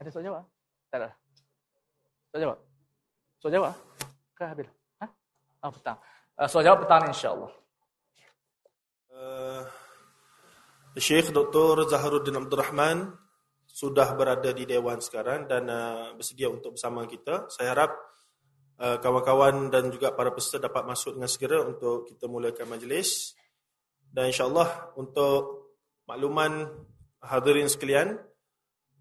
Ada soal jawab? Tak ada. Soal jawab? Soal jawab? Ke habis? Ha? Ah, petang. Uh, soal jawab petang insya-Allah. Uh, Syekh Dr. Zaharuddin Abdul Rahman sudah berada di Dewan sekarang dan uh, bersedia untuk bersama kita. Saya harap uh, kawan-kawan dan juga para peserta dapat masuk dengan segera untuk kita mulakan majlis. Dan insyaAllah untuk makluman hadirin sekalian,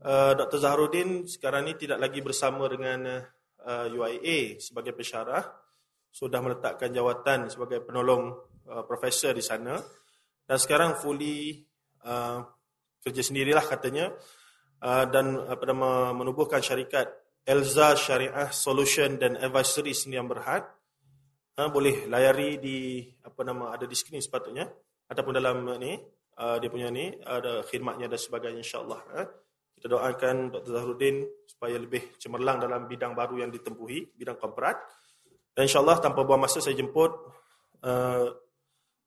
uh, Dr. Zaharuddin sekarang ini tidak lagi bersama dengan uh, UIA sebagai pensyarah. Sudah meletakkan jawatan sebagai penolong uh, profesor di sana. Dan sekarang fully uh, kerja sendirilah katanya. Uh, dan nama menubuhkan syarikat Elza Syariah Solution dan Advisory Sendirian Berhad. Uh, boleh layari di apa nama ada di skrin sepatutnya ataupun dalam ni uh, dia punya ni ada khidmatnya dan sebagainya insyaallah uh. Kita doakan Dr. Zahruddin supaya lebih cemerlang dalam bidang baru yang ditempuhi bidang korporat dan insyaallah tanpa buang masa saya jemput uh,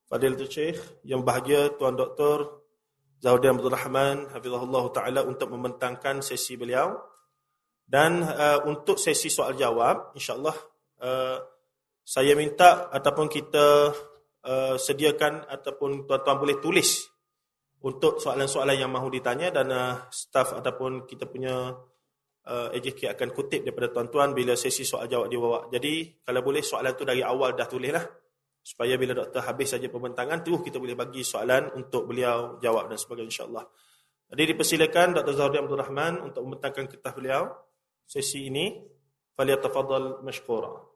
Fadilatul Syekh yang bahagia Tuan Doktor Zahuddin Abdul Rahman hafizahullah taala untuk membentangkan sesi beliau dan uh, untuk sesi soal jawab insyaallah uh, saya minta ataupun kita uh, sediakan ataupun tuan-tuan boleh tulis untuk soalan-soalan yang mahu ditanya dan uh, staff ataupun kita punya uh, AJK akan kutip daripada tuan-tuan bila sesi soal jawab dibawa. Jadi kalau boleh soalan tu dari awal dah tulislah supaya bila doktor habis saja pembentangan tu kita boleh bagi soalan untuk beliau jawab dan sebagainya insyaallah. Jadi dipersilakan Dr. Zahruddin Abdul Rahman untuk membentangkan kitab beliau sesi ini. Falyatafaddal mashkura.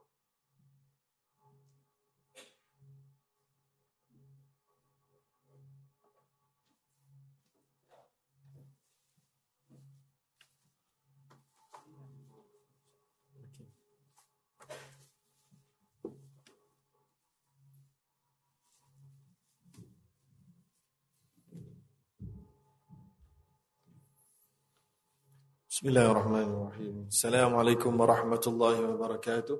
بسم الله الرحمن الرحيم السلام عليكم ورحمة الله وبركاته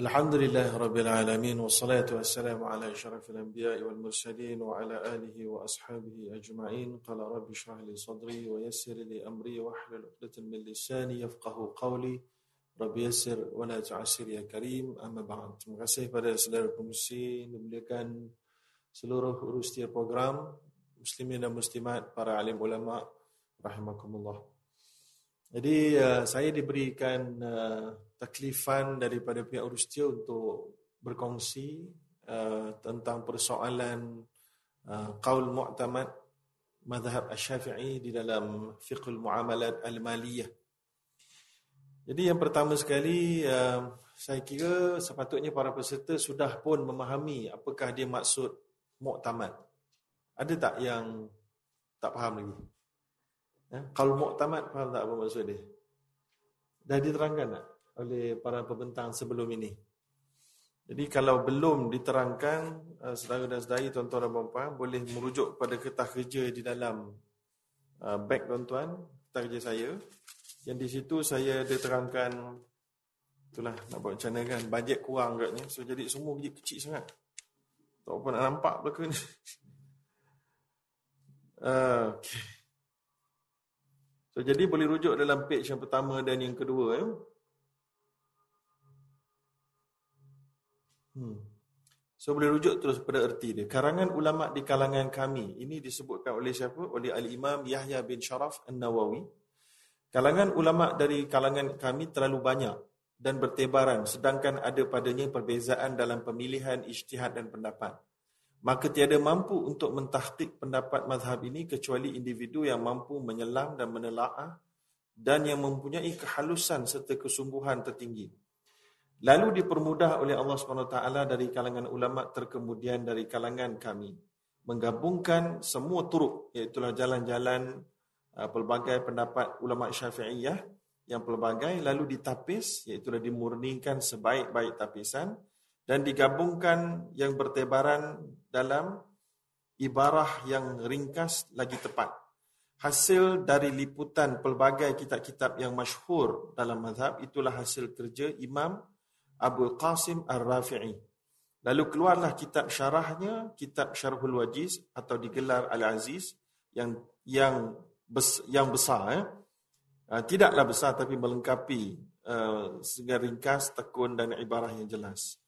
الحمد لله رب العالمين والصلاة والسلام على أشرف الأنبياء والمرسلين وعلى آله وأصحابه أجمعين قال رب اشرح لي صدري ويسر لي أمري واحلل عقدة من لساني يفقه قولي رب يسر ولا تعسر يا كريم أما بعد Terima kasih pada saudara pengurusi dimuliakan seluruh urus tiap program muslimin dan muslimat para alim ulama rahimakumullah. Jadi uh, saya diberikan uh, taklifan daripada pihak Urustia untuk berkongsi uh, tentang persoalan uh, qaul mu'tamad madhab asy-Syafi'i di dalam fiqh muamalat al-maliyah. Jadi yang pertama sekali uh, saya kira sepatutnya para peserta sudah pun memahami apakah dia maksud mu'tamad. Ada tak yang tak faham lagi? Ya, kalau muktamad faham tak apa maksud dia? Dah diterangkan tak oleh para pembentang sebelum ini? Jadi kalau belum diterangkan uh, saudara dan saudari tuan-tuan dan puan boleh merujuk pada kertas kerja di dalam uh, bag tuan-tuan, kertas kerja saya. Yang di situ saya ada terangkan itulah nak buat macam mana kan bajet kurang agaknya. So jadi semua kecil sangat. Tak apa nak nampak belakang ni. Uh, okay. So, jadi boleh rujuk dalam page yang pertama dan yang kedua. Ya? Hmm. So boleh rujuk terus pada erti dia. Karangan ulama di kalangan kami. Ini disebutkan oleh siapa? Oleh Al-Imam Yahya bin Sharaf An-Nawawi. Kalangan ulama dari kalangan kami terlalu banyak dan bertebaran sedangkan ada padanya perbezaan dalam pemilihan ijtihad dan pendapat maka tiada mampu untuk mentahqiq pendapat mazhab ini kecuali individu yang mampu menyelam dan menelaah dan yang mempunyai kehalusan serta kesungguhan tertinggi. Lalu dipermudah oleh Allah SWT dari kalangan ulama terkemudian dari kalangan kami menggabungkan semua turuk iaitu jalan-jalan uh, pelbagai pendapat ulama Syafi'iyah yang pelbagai lalu ditapis iaitu dimurnikan sebaik-baik tapisan dan digabungkan yang bertebaran dalam ibarah yang ringkas lagi tepat. Hasil dari liputan pelbagai kitab-kitab yang masyhur dalam mazhab itulah hasil kerja Imam Abu Qasim Ar-Rafi'i. Lalu keluarlah kitab syarahnya, kitab Syarhul Wajiz atau digelar Al-Aziz yang yang yang besar eh? uh, tidaklah besar tapi melengkapi uh, dengan ringkas, tekun dan ibarah yang jelas.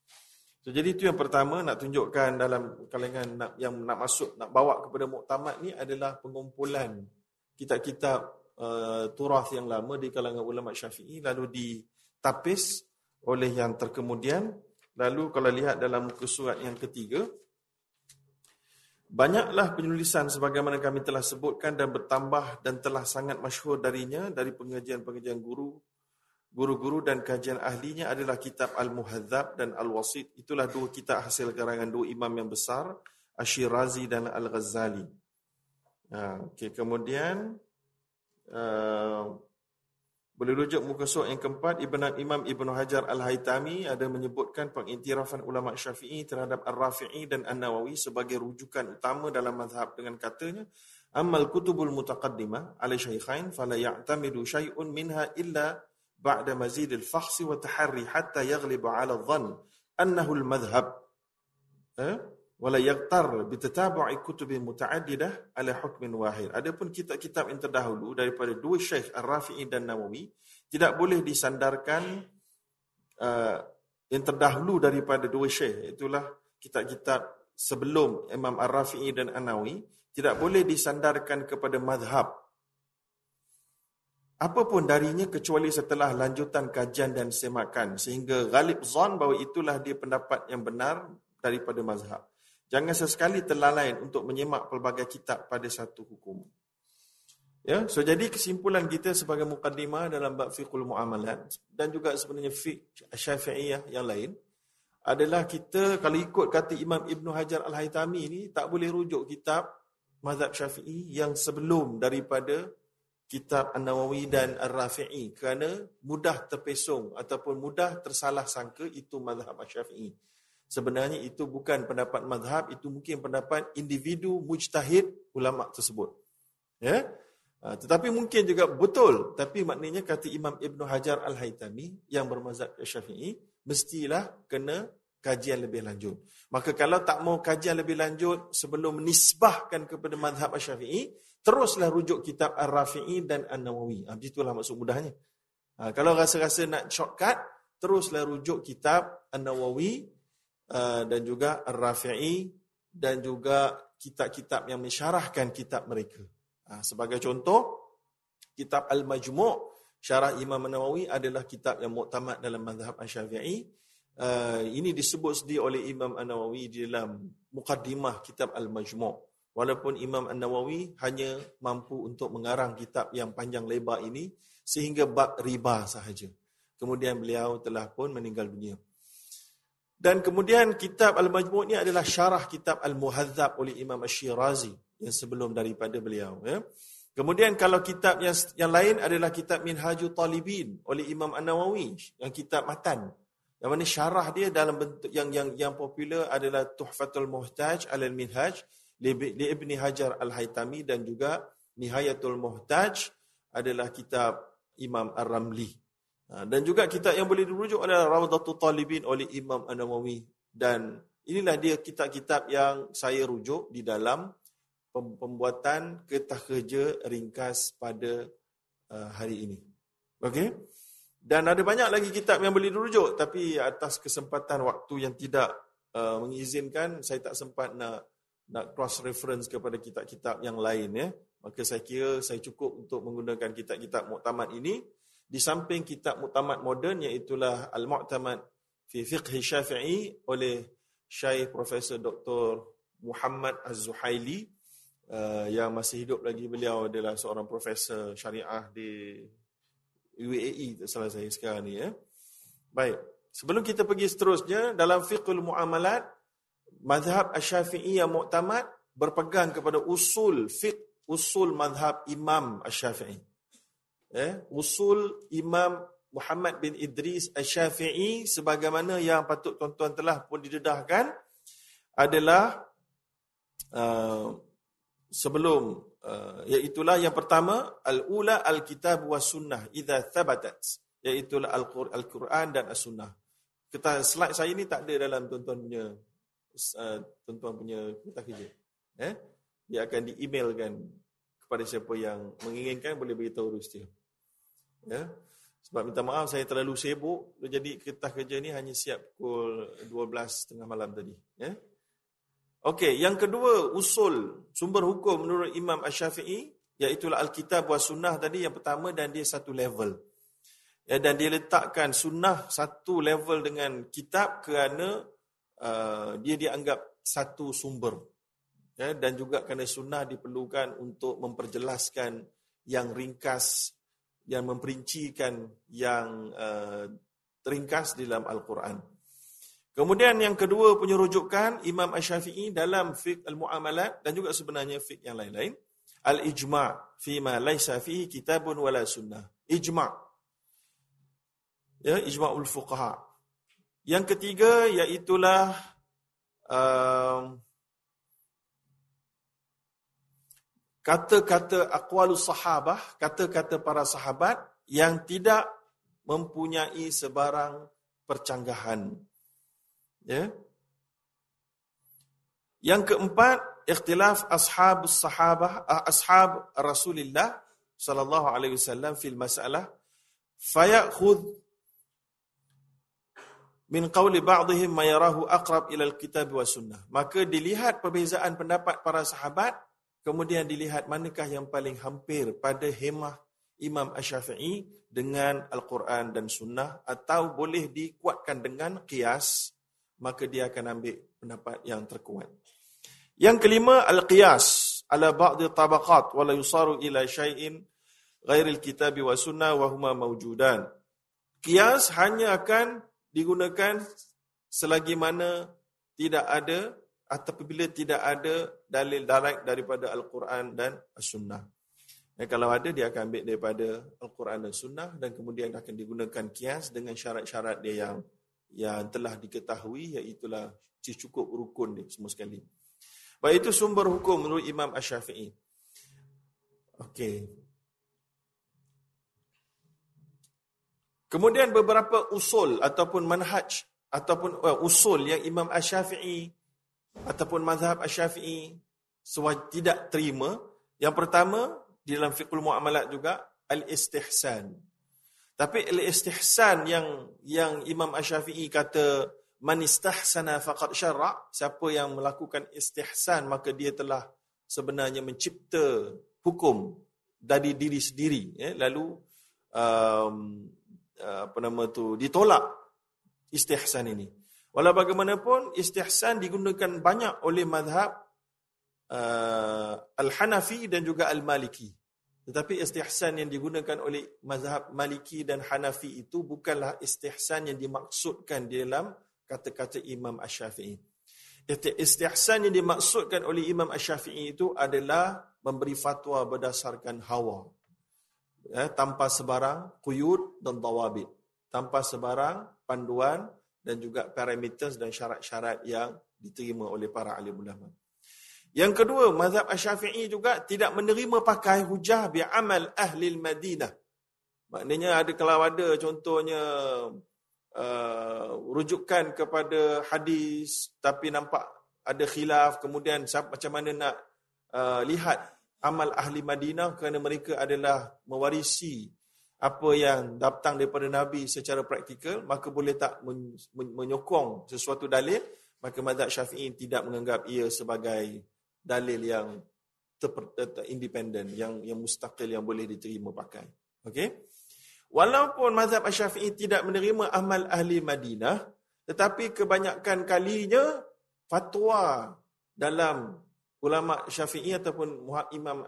So, jadi itu yang pertama nak tunjukkan dalam kalangan nak, yang nak masuk, nak bawa kepada muktamad ni adalah pengumpulan kitab-kitab uh, turath yang lama di kalangan ulama syafi'i lalu ditapis oleh yang terkemudian. Lalu kalau lihat dalam surat yang ketiga, Banyaklah penulisan sebagaimana kami telah sebutkan dan bertambah dan telah sangat masyhur darinya dari pengajian-pengajian guru guru-guru dan kajian ahlinya adalah kitab Al-Muhadzab dan Al-Wasit. Itulah dua kitab hasil karangan dua imam yang besar, Ashirazi dan Al-Ghazali. Ha, okay, kemudian uh, boleh rujuk muka surat yang keempat, Ibn Imam Ibn Hajar Al-Haytami ada menyebutkan pengiktirafan ulama syafi'i terhadap Ar-Rafi'i dan An-Nawawi sebagai rujukan utama dalam mazhab dengan katanya, Amal kutubul mutaqaddimah ala syaikhain fala ya'tamidu syai'un minha illa ba'da mazid al-fakhsi wa taharri hatta yaghlibu ala dhann annahu al-madhhab. Eh? wala yaghtar bi tatabu'i mutaaddidah ala hukmin wahid. Adapun kitab-kitab yang terdahulu daripada dua syekh Ar-Rafi'i dan Nawawi tidak boleh disandarkan uh, yang terdahulu daripada dua syekh itulah kitab-kitab sebelum Imam Ar-Rafi'i dan An-Nawawi tidak boleh disandarkan kepada mazhab apapun darinya kecuali setelah lanjutan kajian dan semakan sehingga ghalib zon bahawa itulah dia pendapat yang benar daripada mazhab. Jangan sesekali terlalai untuk menyemak pelbagai kitab pada satu hukum. Ya, so jadi kesimpulan kita sebagai mukaddimah dalam bab fiqhul muamalat dan juga sebenarnya fiqh Syafi'iyah yang lain adalah kita kalau ikut kata Imam Ibn Hajar Al-Haytami ni tak boleh rujuk kitab mazhab Syafi'i yang sebelum daripada kitab An-Nawawi dan Ar-Rafi'i kerana mudah terpesong ataupun mudah tersalah sangka itu mazhab Syafi'i. Sebenarnya itu bukan pendapat mazhab, itu mungkin pendapat individu mujtahid ulama tersebut. Ya. Ha, tetapi mungkin juga betul, tapi maknanya kata Imam Ibn Hajar Al-Haytami yang bermazhab Syafi'i mestilah kena kajian lebih lanjut. Maka kalau tak mau kajian lebih lanjut sebelum menisbahkan kepada mazhab Syafi'i, teruslah rujuk kitab Ar-Rafi'i dan An-Nawawi. Ha, itulah maksud mudahnya. Ha, kalau rasa-rasa nak shortcut, teruslah rujuk kitab An-Nawawi Uh, dan juga Ar-Rafi'i dan juga kitab-kitab yang mensyarahkan kitab mereka. Uh, sebagai contoh, kitab Al-Majmu' syarah Imam Nawawi adalah kitab yang muktamad dalam mazhab Asy-Syafi'i. Uh, ini disebut sendiri oleh Imam An-Nawawi di dalam mukaddimah kitab Al-Majmu'. Walaupun Imam An-Nawawi hanya mampu untuk mengarang kitab yang panjang lebar ini sehingga bab riba sahaja. Kemudian beliau telah pun meninggal dunia. Dan kemudian kitab Al-Majmu' ini adalah syarah kitab Al-Muhadzab oleh Imam Ash-Shirazi yang sebelum daripada beliau. Ya. Kemudian kalau kitab yang yang lain adalah kitab Minhajul Talibin oleh Imam An-Nawawi yang kitab matan. Yang mana syarah dia dalam bentuk yang yang yang popular adalah Tuhfatul Muhtaj Al-Minhaj li Ibni Hajar Al-Haytami dan juga Nihayatul Muhtaj adalah kitab Imam Ar-Ramli. Ha, dan juga kitab yang boleh dirujuk adalah Rawdatul Talibin oleh Imam An-Nawawi. Dan inilah dia kitab-kitab yang saya rujuk di dalam pembuatan ketah kerja ringkas pada uh, hari ini. Okey? Dan ada banyak lagi kitab yang boleh dirujuk tapi atas kesempatan waktu yang tidak uh, mengizinkan saya tak sempat nak nak cross reference kepada kitab-kitab yang lain ya. Maka saya kira saya cukup untuk menggunakan kitab-kitab muktamad ini di samping kitab muktamad moden iaitulah Al-Mu'tamad fi Fiqh Syafi'i oleh Syekh Profesor Dr. Muhammad Az-Zuhaili uh, yang masih hidup lagi beliau adalah seorang profesor syariah di UAE salah saya sekarang ni ya. Baik, sebelum kita pergi seterusnya dalam fiqhul muamalat mazhab Asy-Syafi'i yang muktamad berpegang kepada usul fiqh usul mazhab Imam Asy-Syafi'i eh, usul Imam Muhammad bin Idris Al-Syafi'i sebagaimana yang patut tuan-tuan telah pun didedahkan adalah uh, sebelum uh, iaitulah yang pertama al-ula al-kitab wa sunnah idza thabatat iaitulah al-Quran dan as-sunnah. Kita slide saya ni tak ada dalam tuan-tuan punya uh, tuan-tuan punya kita kerja. Eh? Dia akan di-emailkan kepada siapa yang menginginkan boleh beritahu terus dia. Ya. Sebab minta maaf saya terlalu sibuk jadi kertas kerja ni hanya siap pukul 12 tengah malam tadi, ya. Okey, yang kedua usul sumber hukum menurut Imam Asy-Syafi'i iaitu Al-Kitab wa Sunnah tadi yang pertama dan dia satu level. Ya, dan dia letakkan sunnah satu level dengan kitab kerana uh, dia dianggap satu sumber. Ya, dan juga kerana sunnah diperlukan untuk memperjelaskan yang ringkas, yang memperincikan yang uh, teringkas dalam Al-Quran. Kemudian yang kedua punya rujukan Imam Ash-Syafi'i dalam fiqh al-muamalat dan juga sebenarnya fiqh yang lain-lain. Al-ijma' fima laysa fihi kitabun wala sunnah. Ijma' ya ijma'ul fuqaha. Yang ketiga iaitulah um, kata-kata aqwalus sahabah, kata-kata para sahabat yang tidak mempunyai sebarang percanggahan. Ya. Yang keempat, ikhtilaf ashab sahabah ashab Rasulullah sallallahu alaihi wasallam fil masalah fayakhudh min qawli ba'dihim ma yarahu aqrab ila al-kitab wa sunnah. Maka dilihat perbezaan pendapat para sahabat, kemudian dilihat manakah yang paling hampir pada hemah Imam Asy-Syafi'i dengan Al-Quran dan Sunnah atau boleh dikuatkan dengan qiyas, maka dia akan ambil pendapat yang terkuat. Yang kelima, al-qiyas ala ba'di tabaqat wa la yusaru ila syai'in ghairil kitabi wa sunnah wa huma mawjudan. Qiyas hanya akan digunakan selagi mana tidak ada atau apabila tidak ada dalil direct daripada Al-Quran dan As-Sunnah. Ya, kalau ada, dia akan ambil daripada Al-Quran dan Sunnah dan kemudian akan digunakan kias dengan syarat-syarat dia yang yang telah diketahui, iaitulah cukup rukun dia semua sekali. Baik itu sumber hukum menurut Imam Ash-Syafi'i. Okey. Kemudian beberapa usul ataupun manhaj ataupun uh, usul yang Imam Ash-Syafi'i ataupun mazhab Ash-Syafi'i tidak terima. Yang pertama di dalam fiqhul muamalat juga al-istihsan. Tapi al-istihsan yang yang Imam Ash-Syafi'i kata man istahsana faqad syara' siapa yang melakukan istihsan maka dia telah sebenarnya mencipta hukum dari diri sendiri ya lalu um, apa nama tu ditolak istihsan ini. Walau bagaimanapun istihsan digunakan banyak oleh mazhab uh, Al-Hanafi dan juga Al-Maliki. Tetapi istihsan yang digunakan oleh mazhab Maliki dan Hanafi itu bukanlah istihsan yang dimaksudkan di dalam kata-kata Imam Ash-Syafi'i. Istihsan yang dimaksudkan oleh Imam Ash-Syafi'i itu adalah memberi fatwa berdasarkan hawa ya, tanpa sebarang kuyud dan tawabit. Tanpa sebarang panduan dan juga parameters dan syarat-syarat yang diterima oleh para alim ulama. Yang kedua, mazhab Asy-Syafi'i juga tidak menerima pakai hujah bi amal ahli Madinah. Maknanya ada kalau ada contohnya uh, rujukan kepada hadis tapi nampak ada khilaf kemudian macam mana nak uh, lihat amal ahli Madinah kerana mereka adalah mewarisi apa yang datang daripada Nabi secara praktikal, maka boleh tak menyokong sesuatu dalil, maka mazhab syafi'i tidak menganggap ia sebagai dalil yang independen, yang yang mustaqil, yang boleh diterima pakai. Okay? Walaupun mazhab syafi'i tidak menerima amal ahli Madinah, tetapi kebanyakan kalinya fatwa dalam ulama Syafi'i ataupun imam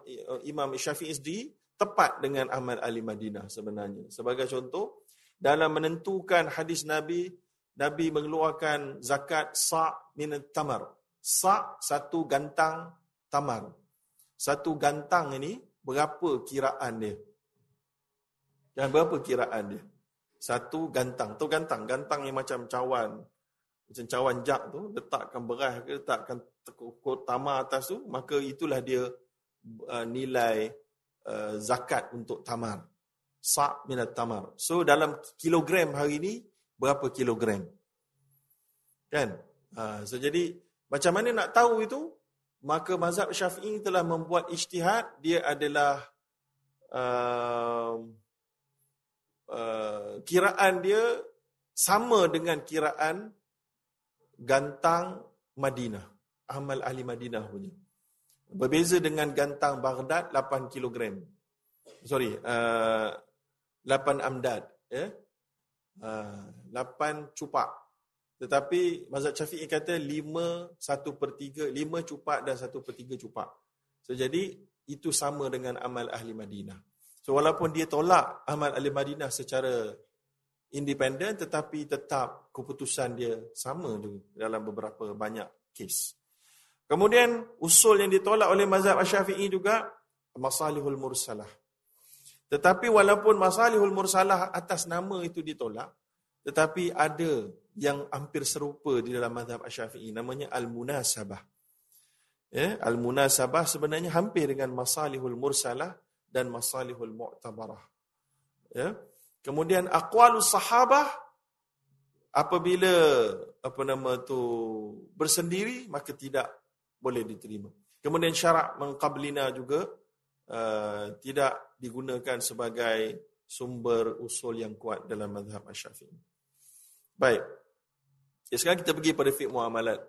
imam Syafi'i sendiri tepat dengan amal ahli Madinah sebenarnya. Sebagai contoh, dalam menentukan hadis Nabi, Nabi mengeluarkan zakat sa' min tamar. Sa' satu gantang tamar. Satu gantang ini berapa kiraan dia? Dan berapa kiraan dia? Satu gantang. Tu gantang. Gantang yang macam cawan. Macam cawan jak tu. Letakkan beras ke, letakkan tamar atas tu, maka itulah dia uh, nilai uh, zakat untuk tamar. Sa' minat tamar. So dalam kilogram hari ini, berapa kilogram? Kan? Uh, so jadi, macam mana nak tahu itu? Maka mazhab syafi'i telah membuat ijtihad, dia adalah uh, kiraan dia sama dengan kiraan gantang Madinah. Amal ahli Madinah punya. Berbeza dengan gantang Baghdad 8 kilogram. Sorry, uh, 8 amdad. Ya? Uh, 8 cupak. Tetapi mazhab syafi'i kata 5 1 per 3, 5 cupak dan 1 per 3 cupak. So, jadi itu sama dengan amal ahli Madinah. So walaupun dia tolak amal ahli Madinah secara independen tetapi tetap keputusan dia sama juga dalam beberapa banyak kes. Kemudian usul yang ditolak oleh mazhab Asy-Syafi'i juga masalihul mursalah. Tetapi walaupun masalihul mursalah atas nama itu ditolak, tetapi ada yang hampir serupa di dalam mazhab Asy-Syafi'i namanya al-munasabah. Ya, al-munasabah sebenarnya hampir dengan masalihul mursalah dan masalihul mu'tabarah. Ya. Kemudian aqwalus sahabah apabila apa nama tu bersendiri maka tidak boleh diterima. Kemudian syarak mengqablina juga uh, tidak digunakan sebagai sumber usul yang kuat dalam mazhab Asy-Syafi'i. Baik. Ya, sekarang kita pergi pada fiqh muamalat.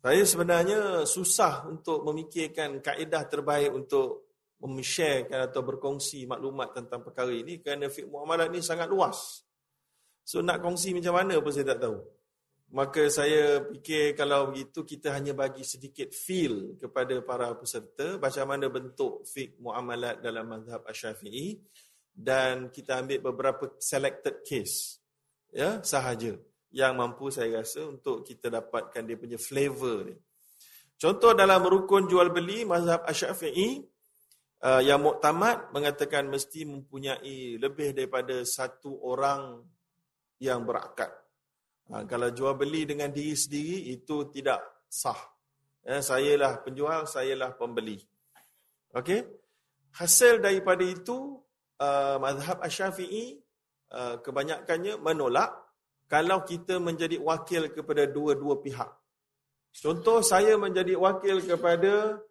Saya sebenarnya susah untuk memikirkan kaedah terbaik untuk mem-sharekan atau berkongsi maklumat tentang perkara ini kerana fiqh muamalat ini sangat luas. So nak kongsi macam mana pun saya tak tahu. Maka saya fikir kalau begitu kita hanya bagi sedikit feel kepada para peserta macam mana bentuk fiqh muamalat dalam mazhab Asy-Syafi'i dan kita ambil beberapa selected case ya sahaja yang mampu saya rasa untuk kita dapatkan dia punya flavor ni. Contoh dalam rukun jual beli mazhab Asy-Syafi'i uh, yang muktamad mengatakan mesti mempunyai lebih daripada satu orang yang berakad. Ha, kalau jual beli dengan diri sendiri itu tidak sah. Ya, saya lah penjual, saya lah pembeli. Okey. Hasil daripada itu uh, mazhab Asy-Syafi'i uh, kebanyakannya menolak kalau kita menjadi wakil kepada dua-dua pihak. Contoh saya menjadi wakil kepada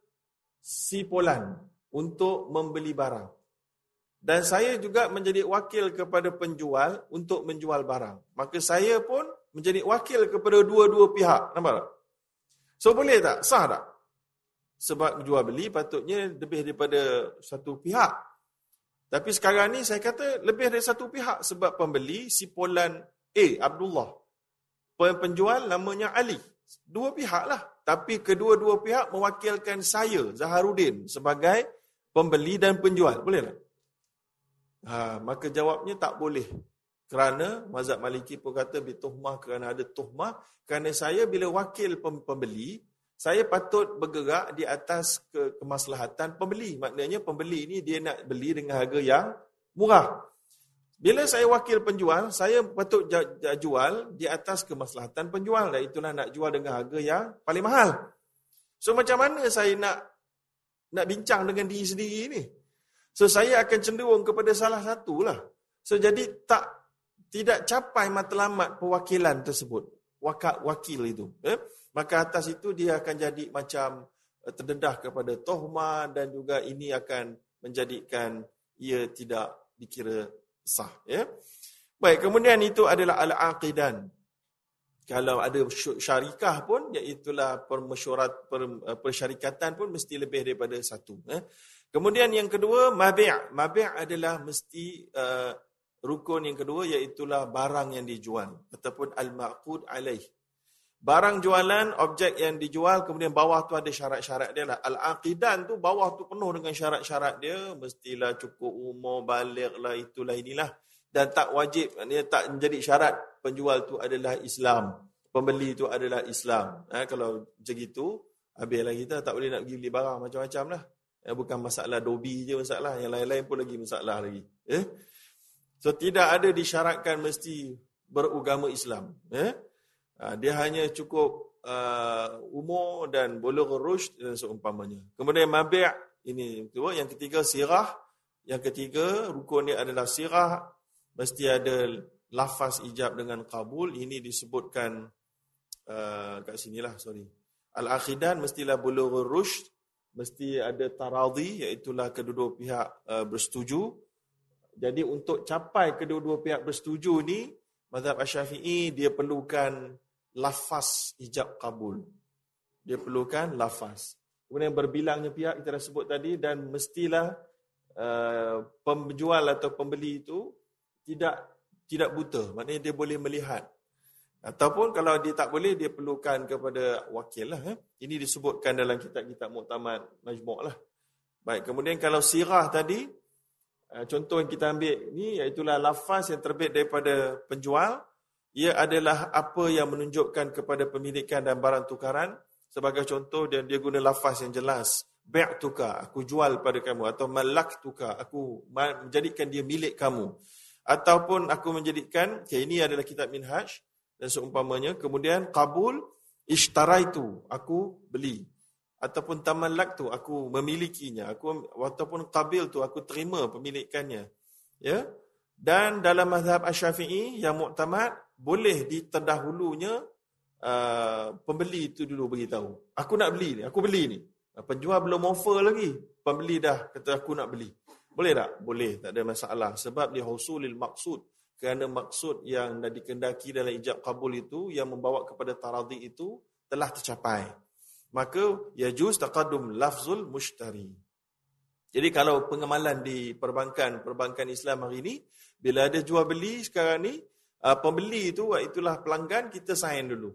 si Polan untuk membeli barang. Dan saya juga menjadi wakil kepada penjual untuk menjual barang. Maka saya pun menjadi wakil kepada dua-dua pihak. Nampak tak? So boleh tak? Sah tak? Sebab jual beli patutnya lebih daripada satu pihak. Tapi sekarang ni saya kata lebih dari satu pihak. Sebab pembeli si Polan A, Abdullah. Penjual namanya Ali. Dua pihak lah. Tapi kedua-dua pihak mewakilkan saya, Zaharuddin, sebagai pembeli dan penjual. Boleh tak? Ha, maka jawabnya tak boleh. Kerana mazhab maliki pun kata bituhmah kerana ada tuhmah. Kerana saya bila wakil pembeli, saya patut bergerak di atas ke kemaslahatan pembeli. Maknanya pembeli ini dia nak beli dengan harga yang murah. Bila saya wakil penjual, saya patut jual di atas kemaslahatan penjual. Dan itulah nak jual dengan harga yang paling mahal. So macam mana saya nak nak bincang dengan diri sendiri ni? So saya akan cenderung kepada salah satu lah. So jadi tak tidak capai matlamat perwakilan tersebut wakil wakil itu eh? maka atas itu dia akan jadi macam eh, terdedah kepada tohma dan juga ini akan menjadikan ia tidak dikira sah ya baik kemudian itu adalah al-aqidan kalau ada syarikah pun iaitu permesyuarat per, eh, persyarikatan pun mesti lebih daripada satu eh? kemudian yang kedua mabi' mabi' adalah mesti uh, Rukun yang kedua iaitulah barang yang dijual ataupun al-maqud alaih. Barang jualan, objek yang dijual, kemudian bawah tu ada syarat-syarat dia lah. Al-aqidan tu bawah tu penuh dengan syarat-syarat dia. Mestilah cukup umur, balik lah, itulah inilah. Dan tak wajib, dia tak menjadi syarat penjual tu adalah Islam. Pembeli tu adalah Islam. Ha, kalau macam itu, habislah kita tak boleh nak pergi beli barang macam-macam lah. Ya, bukan masalah dobi je masalah. Yang lain-lain pun lagi masalah lagi. Eh? So tidak ada disyaratkan mesti beragama Islam. Eh? Dia hanya cukup uh, umur dan boleh rushd dan seumpamanya. Kemudian mabi' ini kedua. Yang ketiga sirah. Yang ketiga rukun dia adalah sirah. Mesti ada lafaz ijab dengan kabul. Ini disebutkan uh, kat sinilah sorry. Al-akhidan mestilah boleh rushd. Mesti ada taradhi iaitulah kedua-dua pihak uh, bersetuju Jadi untuk capai kedua-dua pihak bersetuju ni, mazhab Asy-Syafi'i dia perlukan lafaz ijab kabul. Dia perlukan lafaz. Kemudian berbilangnya pihak kita dah sebut tadi dan mestilah uh, penjual atau pembeli itu tidak tidak buta. Maknanya dia boleh melihat. Ataupun kalau dia tak boleh, dia perlukan kepada wakil lah. Eh. Ini disebutkan dalam kitab-kitab muktamad majmuk lah. Baik, kemudian kalau sirah tadi, uh, contoh yang kita ambil ni, iaitulah lafaz yang terbit daripada penjual. Ia adalah apa yang menunjukkan kepada pemilikan dan barang tukaran sebagai contoh dan dia guna lafaz yang jelas bi'tuka aku jual pada kamu atau malaktuka aku menjadikan dia milik kamu ataupun aku menjadikan okay, ini adalah kitab minhaj dan seumpamanya kemudian qabul ishtaraitu aku beli ataupun tamallak tu aku memilikinya aku ataupun qabil tu aku terima pemilikannya ya dan dalam mazhab asy-Syafi'i yang muktamad boleh diterdahulunya Uh, pembeli itu dulu beritahu. Aku nak beli ni, aku beli ni. Penjual belum offer lagi. Pembeli dah kata aku nak beli. Boleh tak? Boleh, tak ada masalah. Sebab dia husulil maksud. Kerana maksud yang dah dikendaki dalam ijab kabul itu, yang membawa kepada taradhi itu, telah tercapai. Maka, ya juz taqadum lafzul mushtari. Jadi kalau pengamalan di perbankan, perbankan Islam hari ini, bila ada jual beli sekarang ni, uh, pembeli itu, itulah pelanggan, kita sign dulu.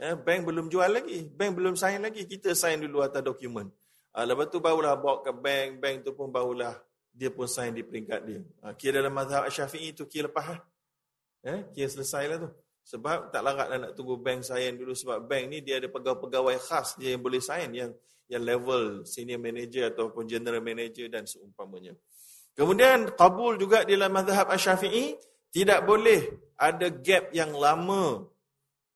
Eh, bank belum jual lagi. Bank belum sign lagi. Kita sign dulu atas dokumen. Uh, lepas tu barulah bawa ke bank. Bank tu pun barulah dia pun sign di peringkat dia. Uh, kira dalam mazhab syafi'i tu kira lepas lah. Eh, kira selesai lah tu. Sebab tak larat lah nak tunggu bank sign dulu. Sebab bank ni dia ada pegawai-pegawai khas dia yang boleh sign. Yang yang level senior manager ataupun general manager dan seumpamanya. Kemudian kabul juga dalam mazhab syafi'i tidak boleh ada gap yang lama.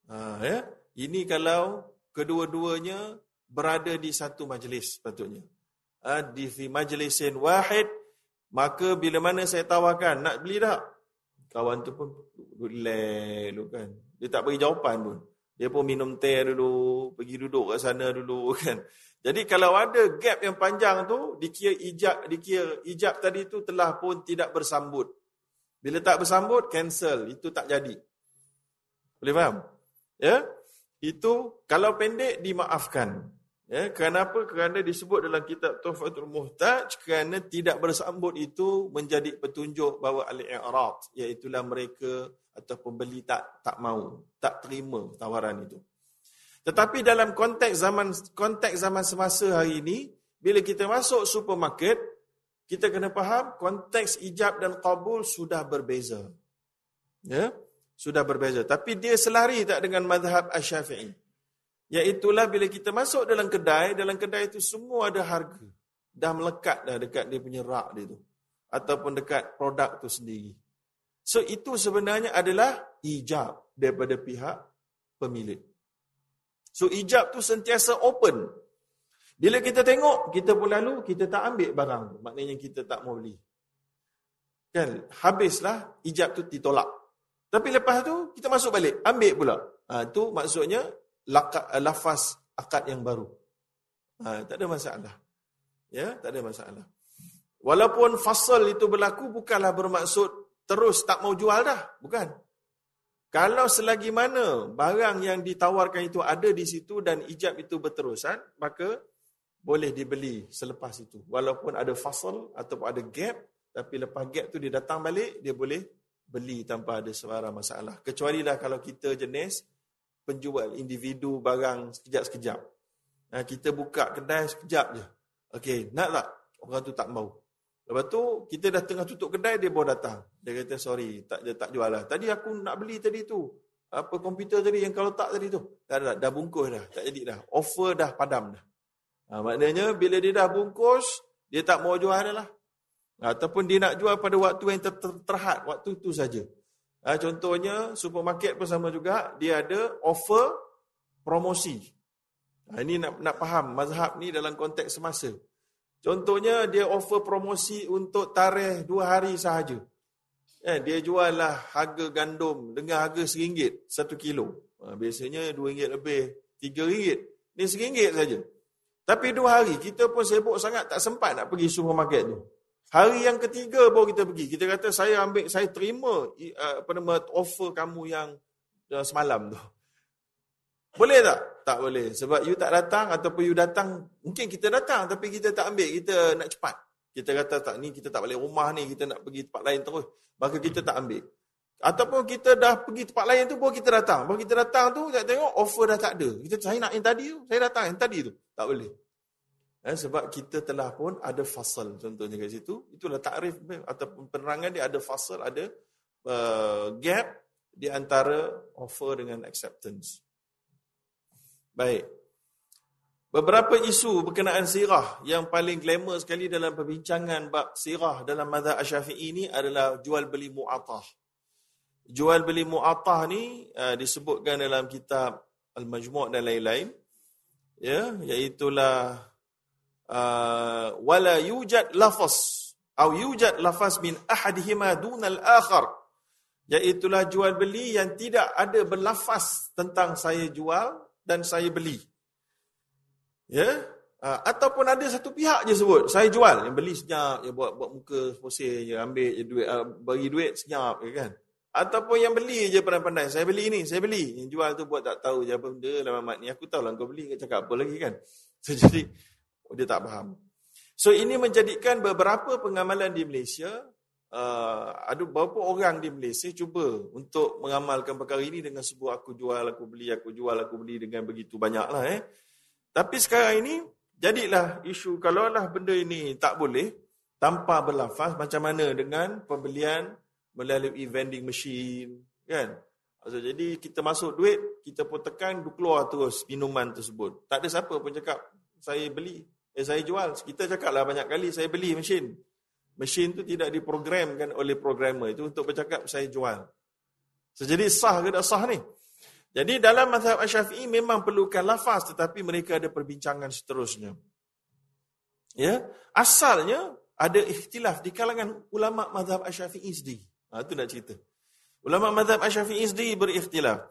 Ha, ya? Ini kalau kedua-duanya berada di satu majlis patutnya. Ha, di majlisin wahid, maka bila mana saya tawarkan, nak beli tak? Kawan tu pun relax dulu kan. Dia tak bagi jawapan pun. Dia pun minum teh dulu, pergi duduk kat sana dulu kan. Jadi kalau ada gap yang panjang tu, dikira ijab, dikira ijab tadi tu telah pun tidak bersambut. Bila tak bersambut, cancel. Itu tak jadi. Boleh faham? Ya? itu kalau pendek dimaafkan. Ya, kenapa? Kerana disebut dalam kitab Tuhfatul Muhtaj kerana tidak bersambut itu menjadi petunjuk bahawa al-i'rad iaitu mereka atau pembeli tak tak mau, tak terima tawaran itu. Tetapi dalam konteks zaman konteks zaman semasa hari ini, bila kita masuk supermarket, kita kena faham konteks ijab dan qabul sudah berbeza. Ya? sudah berbeza. Tapi dia selari tak dengan madhab Asy-Syafi'i. Iaitulah bila kita masuk dalam kedai, dalam kedai itu semua ada harga. Dah melekat dah dekat dia punya rak dia tu. Ataupun dekat produk tu sendiri. So itu sebenarnya adalah ijab daripada pihak pemilik. So ijab tu sentiasa open. Bila kita tengok, kita pun lalu, kita tak ambil barang. Maknanya kita tak mau beli. Kan? Habislah, ijab tu ditolak. Tapi lepas tu kita masuk balik, ambil pula. Ha, tu maksudnya lafaz akad yang baru. Ha, tak ada masalah. Ya, tak ada masalah. Walaupun fasal itu berlaku bukanlah bermaksud terus tak mau jual dah, bukan. Kalau selagi mana barang yang ditawarkan itu ada di situ dan ijab itu berterusan, maka boleh dibeli selepas itu. Walaupun ada fasal ataupun ada gap, tapi lepas gap tu dia datang balik, dia boleh beli tanpa ada sebarang masalah. Kecuali lah kalau kita jenis penjual individu barang sekejap-sekejap. Nah, kita buka kedai sekejap je. Okey, nak tak? Orang tu tak mau. Lepas tu, kita dah tengah tutup kedai, dia baru datang. Dia kata, sorry, tak dia tak jual lah. Tadi aku nak beli tadi tu. Apa komputer tadi yang kalau tak tadi tu. Dah, dah, dah bungkus dah. Tak jadi dah. Offer dah padam dah. Ha, maknanya, bila dia dah bungkus, dia tak mau jual dah lah. Ataupun dia nak jual pada waktu yang ter ter terhad, waktu itu saja. Ha, contohnya, supermarket pun sama juga, dia ada offer promosi. Ha, ini nak nak faham mazhab ni dalam konteks semasa. Contohnya, dia offer promosi untuk tarikh dua hari sahaja. Eh, dia jual lah harga gandum dengan harga RM1 satu kilo. Ha, biasanya RM2 lebih, RM3. Ini RM1 saja. Tapi dua hari, kita pun sibuk sangat tak sempat nak pergi supermarket tu. Hari yang ketiga baru kita pergi. Kita kata saya ambil, saya terima uh, apa nama offer kamu yang uh, semalam tu. Boleh tak? Tak boleh. Sebab you tak datang ataupun you datang, mungkin kita datang tapi kita tak ambil. Kita nak cepat. Kita kata tak ni kita tak balik rumah ni, kita nak pergi tempat lain terus. Maka kita tak ambil. Ataupun kita dah pergi tempat lain tu baru kita datang. Baru kita datang tu, kita tengok offer dah tak ada. Kita saya nak yang tadi tu, saya datang yang tadi tu. Tak boleh. Eh, sebab kita telah pun ada fasal contohnya kat situ. Itulah takrif ataupun penerangan dia ada fasal, ada uh, gap di antara offer dengan acceptance. Baik. Beberapa isu berkenaan sirah yang paling glamour sekali dalam perbincangan bab sirah dalam mazhab Asy-Syafi'i ini adalah jual beli mu'attah. Jual beli mu'attah ni uh, disebutkan dalam kitab Al-Majmu' dan lain-lain. Ya, iaitu lah Uh, wala yujad lafaz atau yujad lafaz min ahadihima dunal akhar iaitulah jual beli yang tidak ada berlafaz tentang saya jual dan saya beli. Ya? Uh, ataupun ada satu pihak je sebut saya jual. Yang beli senyap ya buat buat muka pusing je ambil je duit uh, bagi duit senyap ya kan? Ataupun yang beli je pandai-pandai saya beli ni saya beli. Yang jual tu buat tak tahu je apa benda dalam mat ni. Aku tahu lah kau beli kau cakap apa lagi kan? So, jadi dia tak faham. So ini menjadikan beberapa pengamalan di Malaysia, uh, ada beberapa orang di Malaysia cuba untuk mengamalkan perkara ini dengan sebuah aku jual, aku beli, aku jual, aku beli dengan begitu banyaklah eh. Tapi sekarang ini jadilah isu kalaulah benda ini tak boleh tanpa berlafaz macam mana dengan pembelian melalui vending machine kan. So, jadi kita masuk duit, kita pun tekan, keluar terus minuman tersebut. Tak ada siapa pun cakap, saya beli. Eh saya jual. Kita cakap lah banyak kali saya beli mesin. Mesin tu tidak diprogramkan oleh programmer. Itu untuk bercakap saya jual. So, jadi sah ke tak sah ni? Jadi dalam mazhab Asy-Syafi'i memang perlukan lafaz tetapi mereka ada perbincangan seterusnya. Ya, asalnya ada ikhtilaf di kalangan ulama mazhab Asy-Syafi'i sendiri. Ha tu nak cerita. Ulama mazhab Asy-Syafi'i sendiri berikhtilaf.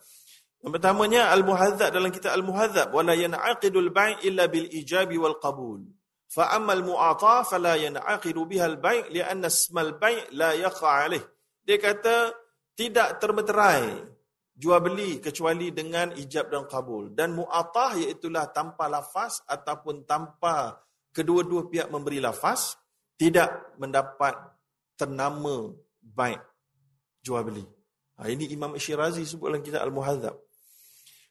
Yang pertamanya al-muhadzab dalam kitab al-muhadzab wala yan'aqidul bai' illa bil ijabi wal qabul. Fa amma al-mu'ata fala yan'aqidu biha al-bai' li'anna isma al-bai' la yaqa' alayh. Dia kata tidak termeterai jual beli kecuali dengan ijab dan kabul dan mu'atah iaitu tanpa lafaz ataupun tanpa kedua-dua pihak memberi lafaz tidak mendapat ternama baik jual beli. Ha, ini Imam Syirazi sebut dalam kitab Al-Muhadzab.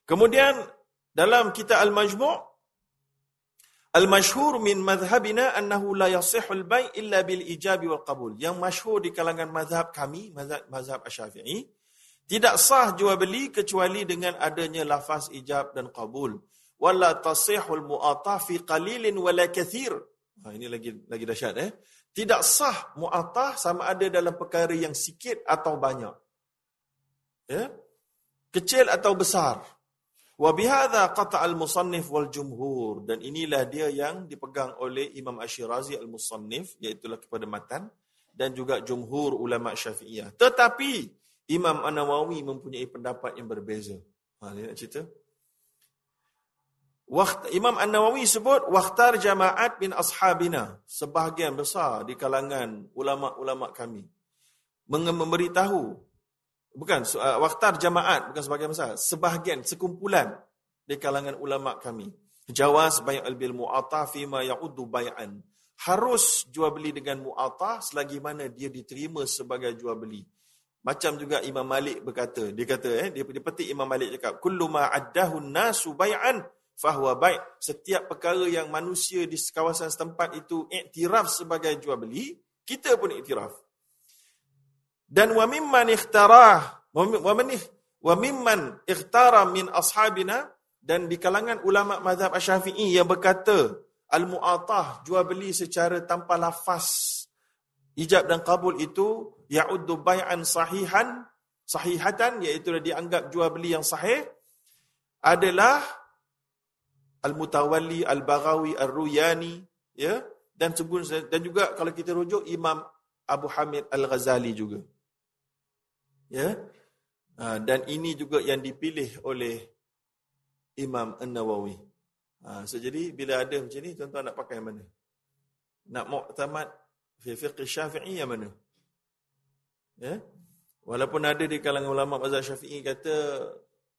Kemudian dalam kitab Al-Majmu' Al-Mashhur min madhhabina annahu la yasihul bai' illa bil ijabi wal qabul. Yang masyhur di kalangan mazhab kami, mazhab, mazhab Asy-Syafi'i, tidak sah jual beli kecuali dengan adanya lafaz ijab dan qabul. Wala tasihul mu'atah fi qalilin wala kathir. Ha, ini lagi lagi dahsyat eh. Tidak sah mu'atah sama ada dalam perkara yang sikit atau banyak. Ya? Kecil atau besar. Wa bihadza qata al-musannif wal jumhur dan inilah dia yang dipegang oleh Imam Asy-Syirazi al-Musannif iaitu kepada matan dan juga jumhur ulama Syafi'iyah. Tetapi Imam An-Nawawi mempunyai pendapat yang berbeza. Ha ni nak cerita. Waktu Imam An-Nawawi sebut waqtar jama'at bin ashabina sebahagian besar di kalangan ulama-ulama kami memberitahu bukan uh, waktar jamaat bukan sebahagian besar. Sebahagian sekumpulan di kalangan ulama kami. Jawaz bai' al-bil mu'ata fi ma ya'uddu bai'an harus jual beli dengan mu'ata selagi mana dia diterima sebagai jual beli. Macam juga Imam Malik berkata dia kata eh dia, dia petik Imam Malik cakap kullu ma addahu nasu bai'an fahuwa bai' setiap perkara yang manusia di kawasan setempat itu iktiraf sebagai jual beli kita pun iktiraf dan wa mimman ikhtarah wa man wa mimman ikhtara min ashabina dan di kalangan ulama mazhab Asy-Syafi'i yang berkata al-mu'atah jual beli secara tanpa lafaz ijab dan kabul itu ya'uddu bai'an sahihan sahihatan iaitu dianggap jual beli yang sahih adalah al-mutawalli al-baghawi ar-ruyani ya. Dan dan juga kalau kita rujuk Imam Abu Hamid Al-Ghazali juga Ya. Ha, dan ini juga yang dipilih oleh Imam An-Nawawi. Ha, so jadi bila ada macam ni tuan-tuan nak pakai mana? Nak muktamad Fi fiqh syafi'i yang mana? Ya? Walaupun ada di kalangan ulama mazhab syafi'i kata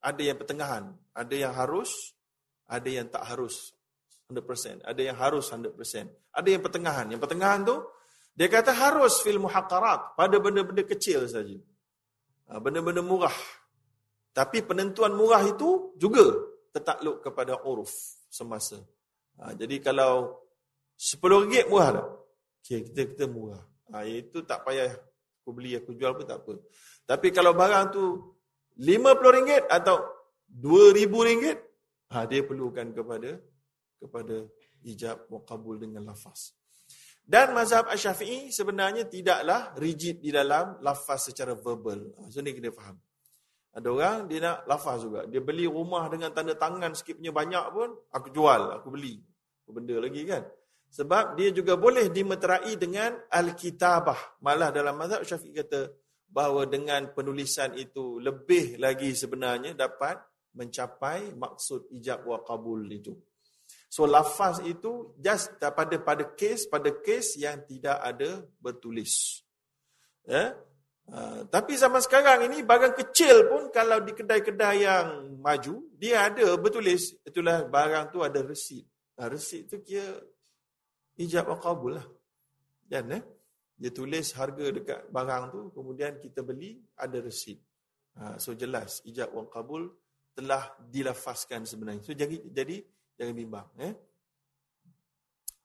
ada yang pertengahan. Ada yang harus, ada yang tak harus. 100%. Ada yang harus 100%. Ada yang pertengahan. Yang pertengahan tu, dia kata harus fil muhaqqarat. Pada benda-benda kecil saja. Ha, benda-benda murah. Tapi penentuan murah itu juga tertakluk kepada uruf semasa. Ha, jadi kalau RM10 murah tak? Okay, kita kita murah. Ha, itu tak payah aku beli, aku jual pun tak apa. Tapi kalau barang tu RM50 atau RM2,000, ha, dia perlukan kepada kepada ijab muqabul dengan lafaz. Dan mazhab Asy-Syafi'i sebenarnya tidaklah rigid di dalam lafaz secara verbal. So ni kena faham. Ada orang dia nak lafaz juga. Dia beli rumah dengan tanda tangan sikit punya banyak pun, aku jual, aku beli. Benda lagi kan. Sebab dia juga boleh dimeterai dengan al-kitabah. Malah dalam mazhab Syafi'i kata bahawa dengan penulisan itu lebih lagi sebenarnya dapat mencapai maksud ijab wa qabul itu. So lafaz itu just pada pada case pada case yang tidak ada bertulis. Ya. Uh, tapi zaman sekarang ini barang kecil pun kalau di kedai-kedai yang maju dia ada bertulis itulah barang tu ada resit. Uh, resit tu kira ijab wa qabul lah. Dan eh dia tulis harga dekat barang tu kemudian kita beli ada resit. Uh, so jelas ijab wa qabul telah dilafazkan sebenarnya. So jadi jadi Jangan bimbang. Eh?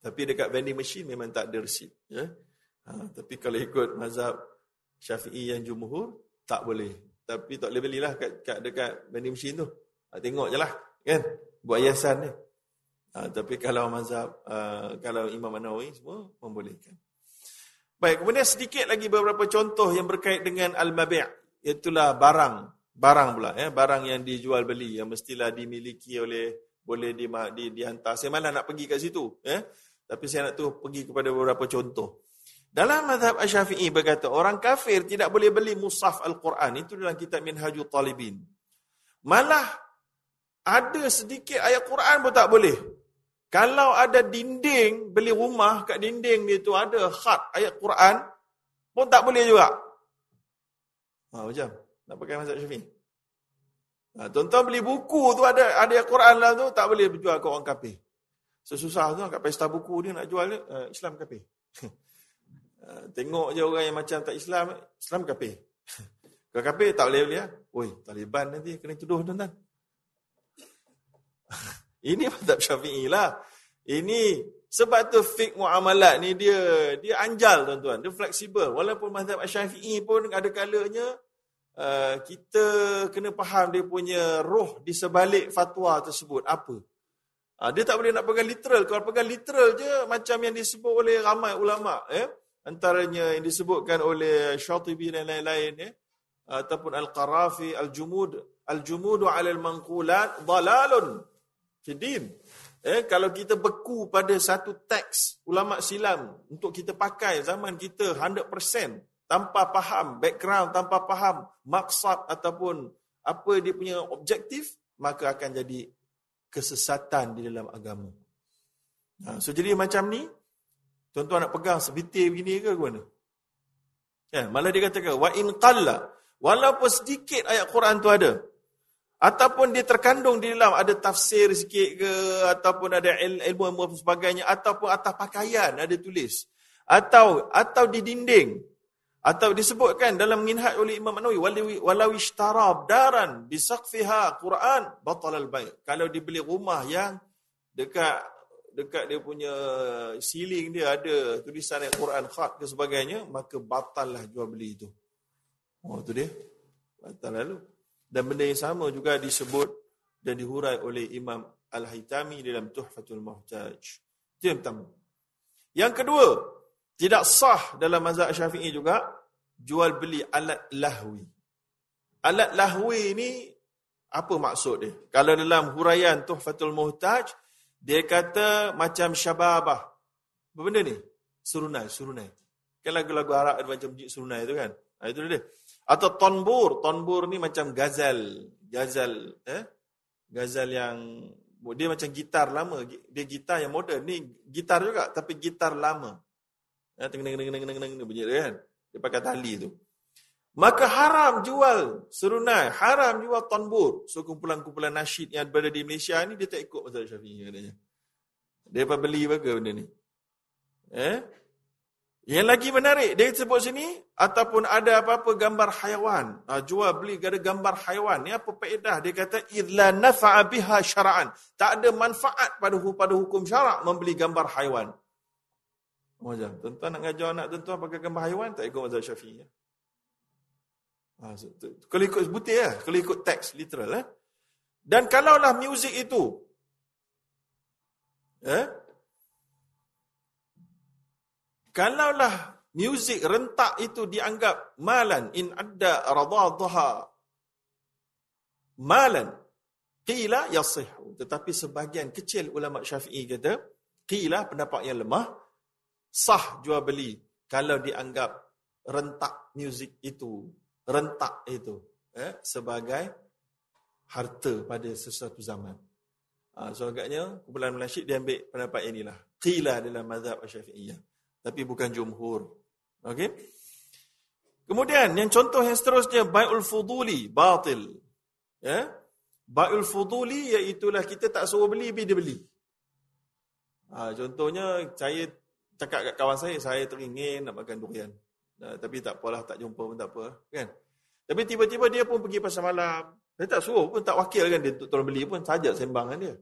Tapi dekat vending machine memang tak ada resit. Ya? Ha, tapi kalau ikut mazhab syafi'i yang jumhur, tak boleh. Tapi tak boleh belilah kat, kat, dekat vending machine tu. Ha, tengok je lah. Kan? Buat hiasan ni. Ha, tapi kalau mazhab, uh, kalau Imam Nawawi semua membolehkan. Baik, kemudian sedikit lagi beberapa contoh yang berkait dengan al-mabi' itulah barang, barang pula ya, barang yang dijual beli yang mestilah dimiliki oleh boleh di, di, dihantar. Saya malah nak pergi kat situ. Eh? Tapi saya nak tu pergi kepada beberapa contoh. Dalam mazhab Asy-Syafi'i berkata, orang kafir tidak boleh beli mushaf Al-Quran. Itu dalam kitab Minhajul Talibin. Malah ada sedikit ayat Quran pun tak boleh. Kalau ada dinding, beli rumah kat dinding dia tu ada khat ayat Quran, pun tak boleh juga. Ha, macam? Nak pakai mazhab Syafi'i? Ha, tuan-tuan beli buku tu ada ada Al-Quran lah tu tak boleh jual ke orang kafir. Sesusah tu kat pesta buku dia nak jual uh, Islam kafir. uh, tengok je orang yang macam tak Islam, Islam kafir. Kalau kafir tak boleh beli ah. Oi, Taliban nanti kena tuduh tuan-tuan. Ini mazhab Syafi'i lah. Ini sebab tu fik muamalat ni dia dia anjal tuan-tuan, dia fleksibel. Walaupun mazhab Syafi'i pun ada kalanya Uh, kita kena faham dia punya roh di sebalik fatwa tersebut apa. Uh, dia tak boleh nak pegang literal. Kalau pegang literal je macam yang disebut oleh ramai ulama, eh? antaranya yang disebutkan oleh Syatibi dan lain-lain, eh? ataupun Al-Qarafi, Al-Jumud, Al-Jumudu alal manqulat dalalun fidin. Eh, kalau kita beku pada satu teks ulama silam untuk kita pakai zaman kita 100%, tanpa faham background, tanpa faham maksud ataupun apa dia punya objektif, maka akan jadi kesesatan di dalam agama. Ha, so jadi macam ni, tuan-tuan nak pegang sebitir begini ke ke mana? Ya, malah dia katakan, wa in qalla, walaupun sedikit ayat Quran tu ada, ataupun dia terkandung di dalam ada tafsir sikit ke, ataupun ada ilmu-ilmu sebagainya, ataupun atas pakaian ada tulis, atau atau di dinding, atau disebutkan dalam minhaj oleh Imam Nawawi walau ishtara daran bi saqfiha Quran batal al bai. Kalau dibeli rumah yang dekat dekat dia punya ceiling dia ada tulisan Al-Quran khat ke sebagainya, maka batallah jual beli itu. Oh tu dia. Batal lalu. Dan benda yang sama juga disebut dan dihurai oleh Imam Al-Haytami dalam Tuhfatul Muhtaj. Itu yang pertama. Yang kedua, tidak sah dalam mazhab syafi'i juga jual beli alat lahwi. Alat lahwi ni apa maksud dia? Kalau dalam huraian Tuhfatul Muhtaj, dia kata macam syababah. Apa benda ni? Surunai, surunai. Kan lagu-lagu Arab ada macam bunyi surunai tu kan? Ha, itu dia. Atau tonbur. Tonbur ni macam gazal. Gazal. Eh? Gazal yang... Dia macam gitar lama. Dia gitar yang moden. Ni gitar juga tapi gitar lama. Ya, teng teng teng teng teng bunyi dia kan. Dia pakai tali tu. Maka haram jual serunai, haram jual tonbur. So kumpulan-kumpulan nasyid yang berada di Malaysia ni dia tak ikut mazhab Syafi'i katanya. Dia apa beli apa benda ni? Eh? Yang lagi menarik, dia sebut sini, ataupun ada apa-apa gambar haiwan. Ha, jual beli ada gambar haiwan. Ni apa faedah? Dia kata, idla nafa'a biha syara'an. Tak ada manfaat pada pada hukum syarak membeli gambar haiwan. Macam, tuan-tuan nak ngajar anak tuan-tuan pakai gambar haiwan, tak ikut mazhab syafi'i. Ya? Ha, kalau ikut butir lah. Kalau ikut teks literal. Eh? Dan kalaulah muzik itu. Eh? Kalaulah muzik rentak itu dianggap malan in adda radadha malan qila yasih tetapi sebahagian kecil ulama Syafi'i kata qila pendapat yang lemah sah jual beli kalau dianggap rentak muzik itu rentak itu eh, sebagai harta pada sesuatu zaman. Ha, so agaknya kumpulan melasyid dia ambil pendapat inilah. Qila dalam mazhab syafi'iyah. Tapi bukan jumhur. Okey. Kemudian yang contoh yang seterusnya bai'ul fuduli batil. Ya. Bai'ul fuduli iaitulah kita tak suruh beli tapi dia beli. Ha, contohnya saya cakap kat kawan saya saya teringin nak makan durian. Uh, tapi tak apalah, tak jumpa pun tak apa. Kan? Tapi tiba-tiba dia pun pergi pasar malam. Saya tak suruh pun, tak wakil kan dia tolong beli pun, saja sembang dia.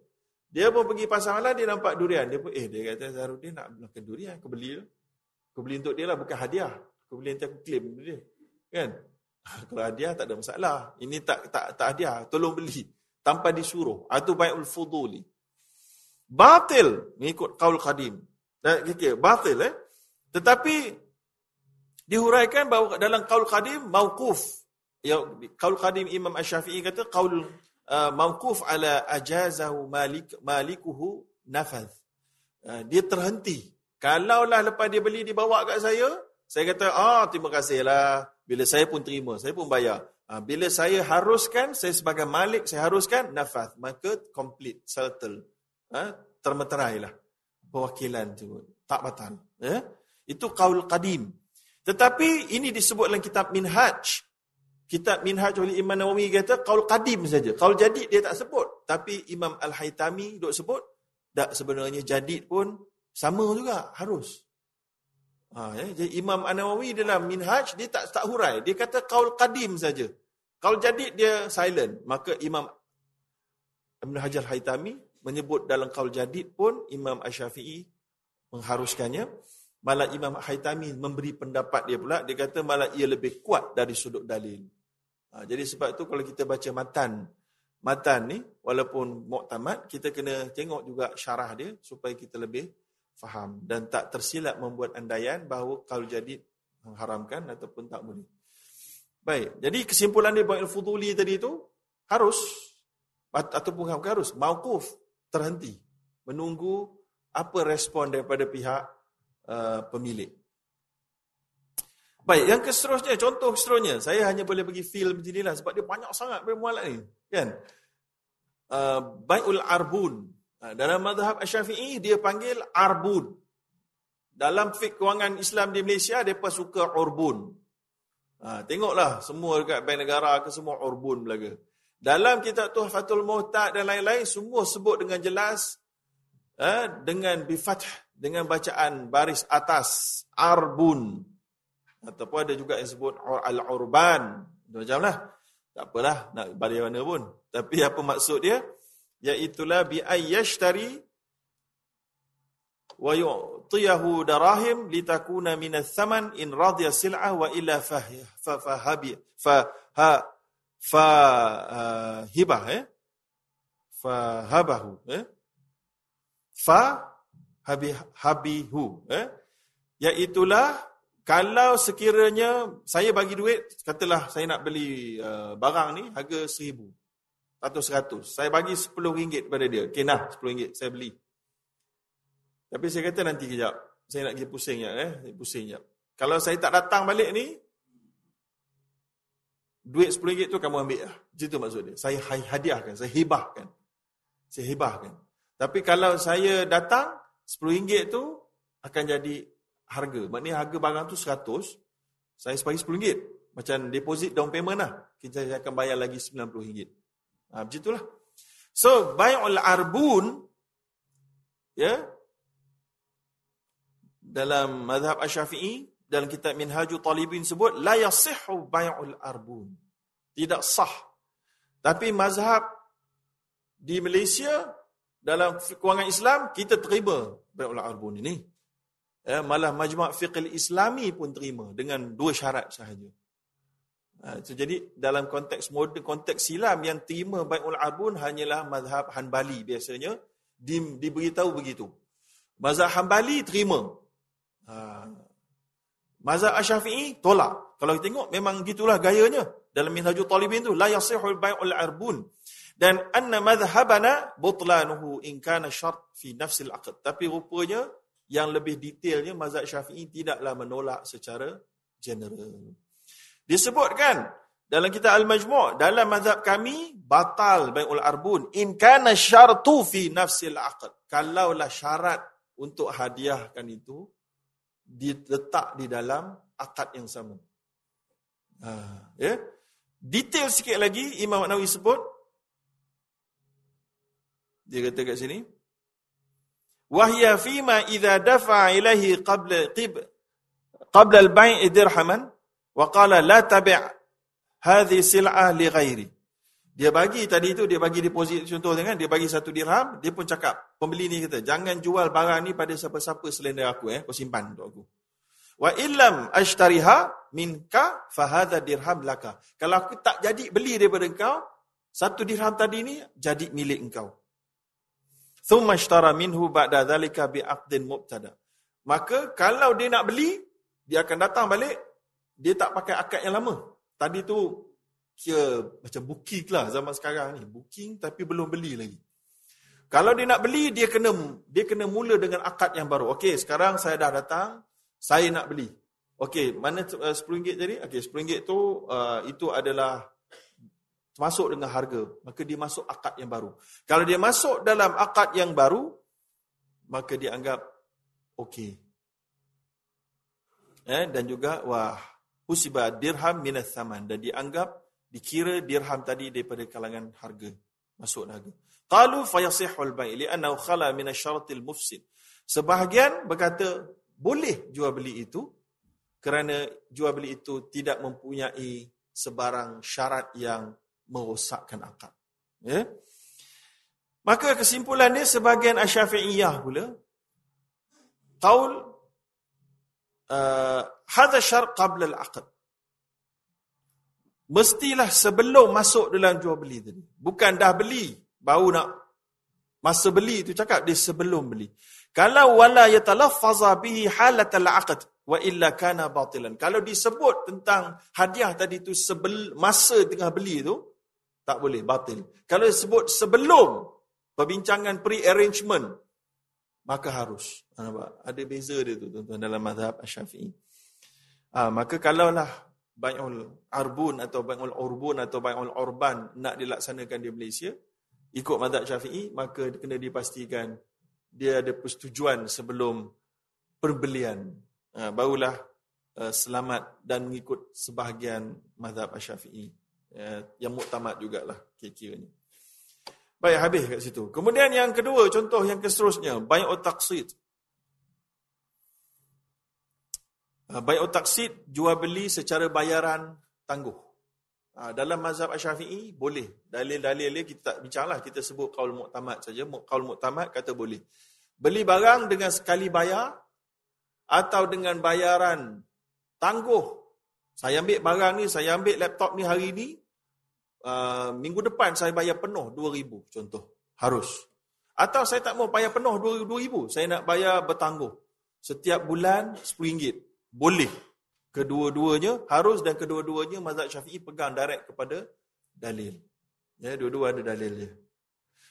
Dia pun pergi pasar malam, dia nampak durian. Dia pun, eh dia kata Zahrudin nak makan durian, aku beli. Aku beli untuk dia lah, bukan hadiah. Aku beli nanti aku claim dia. Kan? Kalau hadiah tak ada masalah. Ini tak tak tak hadiah, tolong beli. Tanpa disuruh. Itu bai'ul fuduli. Batil, mengikut kaul qadim. Okay, batil eh. Tetapi dihuraikan bahawa dalam qaul qadim mauquf. Ya qaul qadim Imam Asy-Syafi'i kata qaul uh, mauquf ala ajazahu malik malikuhu nafaz uh, dia terhenti. Kalaulah lepas dia beli dibawa kat saya saya kata ah terima kasihlah bila saya pun terima saya pun bayar. Uh, bila saya haruskan saya sebagai malik saya haruskan nafaz maka complete settle. Uh, termeterailah perwakilan tu tak batal ya itu qaul qadim tetapi ini disebut dalam kitab Minhaj. Kitab Minhaj oleh Imam Nawawi kata kaul qadim saja. Kaul jadid dia tak sebut. Tapi Imam Al-Haytami duk sebut. Tak sebenarnya jadid pun sama juga. Harus. Ha, ya. Jadi Imam An-Nawawi dalam Minhaj dia tak tak hurai. Dia kata kaul qadim saja. Kaul jadid dia silent. Maka Imam Ibn Hajar Haytami menyebut dalam kaul jadid pun Imam Asy-Syafi'i mengharuskannya. Malah Imam Haytami memberi pendapat dia pula, dia kata malah ia lebih kuat dari sudut dalil. Ha, jadi sebab itu kalau kita baca matan, matan ni walaupun muktamad, kita kena tengok juga syarah dia supaya kita lebih faham dan tak tersilap membuat andaian bahawa kalau jadi mengharamkan ataupun tak boleh. Baik, jadi kesimpulan dia Ba'il Fuduli tadi itu harus ataupun harus mauquf terhenti menunggu apa respon daripada pihak Uh, pemilik. Baik, yang keseterusnya, contoh keseterusnya, saya hanya boleh bagi feel macam inilah sebab dia banyak sangat bermualat ni. Kan? Uh, Bai'ul Arbun. Uh, dalam madhab Asyafi'i, dia panggil Arbun. Dalam fik kewangan Islam di Malaysia, mereka suka Urbun. Uh, tengoklah, semua dekat Bank Negara ke semua Urbun belaga. Dalam kitab Tuhfatul Muhtad dan lain-lain, semua sebut dengan jelas, uh, dengan bifath dengan bacaan baris atas arbun. Ataupun ada juga yang sebut al-urban. Macamlah tak apalah nak balik mana pun. Tapi apa maksud dia? Iaitulah bi ayyashtari wa yu'tiyahu darahim litakuna min ath-thaman in radiya sil'ah wa illa fa fahabi fa fa uh, hibah eh? Fa habahu eh? Fa habi habihu eh? Iaitulah kalau sekiranya saya bagi duit katalah saya nak beli uh, barang ni harga seribu atau seratus. Saya bagi sepuluh ringgit pada dia. Okey nah sepuluh ringgit saya beli. Tapi saya kata nanti kejap saya nak pergi pusing ya eh? Pusing jap. Kalau saya tak datang balik ni duit sepuluh ringgit tu kamu ambil lah itu maksud dia saya hadiahkan saya hibahkan saya hibahkan tapi kalau saya datang RM10 tu akan jadi harga. Maknanya harga barang tu 100, saya bagi RM10. Macam deposit down payment lah. Kita akan bayar lagi RM90. Ha, begitulah. So, bay'ul arbun, ya, dalam madhab asyafi'i, dalam kitab Minhaju Talibin sebut, la yasihu bay'ul arbun. Tidak sah. Tapi mazhab di Malaysia, dalam kewangan Islam, kita terima bay'ul arbun ini. Ya, malah majmuk fiqh islami pun terima dengan dua syarat sahaja. Ha, so, jadi dalam konteks moden, konteks silam yang terima bai'ul arbun hanyalah mazhab Hanbali biasanya di, diberitahu begitu. Mazhab Hanbali terima. Ha. Mazhab Asyafi'i tolak. Kalau kita tengok memang gitulah gayanya dalam Minhajul Talibin tu la yasihul bai'ul arbun dan anna madhhabana butlanuhu in kana syart fi nafsil aqd. Tapi rupanya yang lebih detailnya mazhab Syafi'i tidaklah menolak secara general. Disebutkan dalam kitab Al-Majmu' dalam mazhab kami batal bai'ul arbun in kana syartu fi nafsil aqd. Kalaulah syarat untuk hadiahkan itu diletak di dalam akad yang sama. Ha, ya. Detail sikit lagi Imam Nawawi sebut dia kata kat sini wahya fima idza dafa ilaihi qabla qib qabla al-bai' dirhaman Wa qala la tabi' hadhi sil'ah li ghairi. Dia bagi tadi itu dia bagi deposit contoh kan dia bagi satu dirham dia pun cakap pembeli ni kata jangan jual barang ni pada siapa-siapa selain dari aku eh kau simpan untuk aku. Wa illam ashtariha minka fa hadha dirham laka. Kalau aku tak jadi beli daripada engkau satu dirham tadi ni jadi milik engkau. Thumma ashtara minhu ba'da dhalika bi aqdin mubtada. Maka kalau dia nak beli dia akan datang balik dia tak pakai akad yang lama. Tadi tu kira macam booking lah zaman sekarang ni. Booking tapi belum beli lagi. Kalau dia nak beli, dia kena dia kena mula dengan akad yang baru. Okey, sekarang saya dah datang, saya nak beli. Okey, mana uh, RM10 tadi? Okey, RM10 tu uh, itu adalah masuk dengan harga. Maka dia masuk akad yang baru. Kalau dia masuk dalam akad yang baru, maka dia anggap okey. Eh, dan juga, wah, husiba dirham minas saman dan dianggap dikira dirham tadi daripada kalangan harga masuk harga. Qalu fayasihul bai' li'annahu khala min asyaratil mufsid. Sebahagian berkata boleh jual beli itu kerana jual beli itu tidak mempunyai sebarang syarat yang merosakkan akad ya? Maka kesimpulannya sebahagian asy-syafi'iyah pula qaul uh, hadha syar qabla al-aqd. Mestilah sebelum masuk dalam jual beli tadi. Bukan dah beli, baru nak masa beli tu cakap dia sebelum beli. Kalau wala yatalaffaza bihi halat al-aqd wa illa kana batilan. Kalau disebut tentang hadiah tadi tu sebel, masa tengah beli tu tak boleh batil. Kalau disebut sebelum perbincangan pre-arrangement maka harus. Nampak? Ada beza dia tu tuan-tuan dalam mazhab Asy-Syafi'i. Ha, maka kalaulah Bai'ul Arbun atau Bai'ul Urbun atau Bai'ul Urban nak dilaksanakan di Malaysia, ikut mazhab Syafi'i, maka kena dipastikan dia ada persetujuan sebelum perbelian. Ha, barulah uh, selamat dan mengikut sebahagian mazhab Syafi'i. Uh, yang muktamad jugalah kira-kiranya. Baik, habis kat situ. Kemudian yang kedua, contoh yang keseterusnya, Bai'ul Taqsid. Ah, Bai'ul taksid jual beli secara bayaran tangguh. Ah, dalam mazhab Asy-Syafi'i boleh. Dalil-dalil dia kita tak bincanglah, kita sebut qaul muktamad saja. Qaul muktamad kata boleh. Beli barang dengan sekali bayar atau dengan bayaran tangguh. Saya ambil barang ni, saya ambil laptop ni hari ni, uh, minggu depan saya bayar penuh 2000 contoh. Harus. Atau saya tak mau bayar penuh 2000, saya nak bayar bertangguh. Setiap bulan RM10 boleh kedua-duanya harus dan kedua-duanya mazhab Syafi'i pegang direct kepada dalil. Ya, dua-dua ada dalil dia.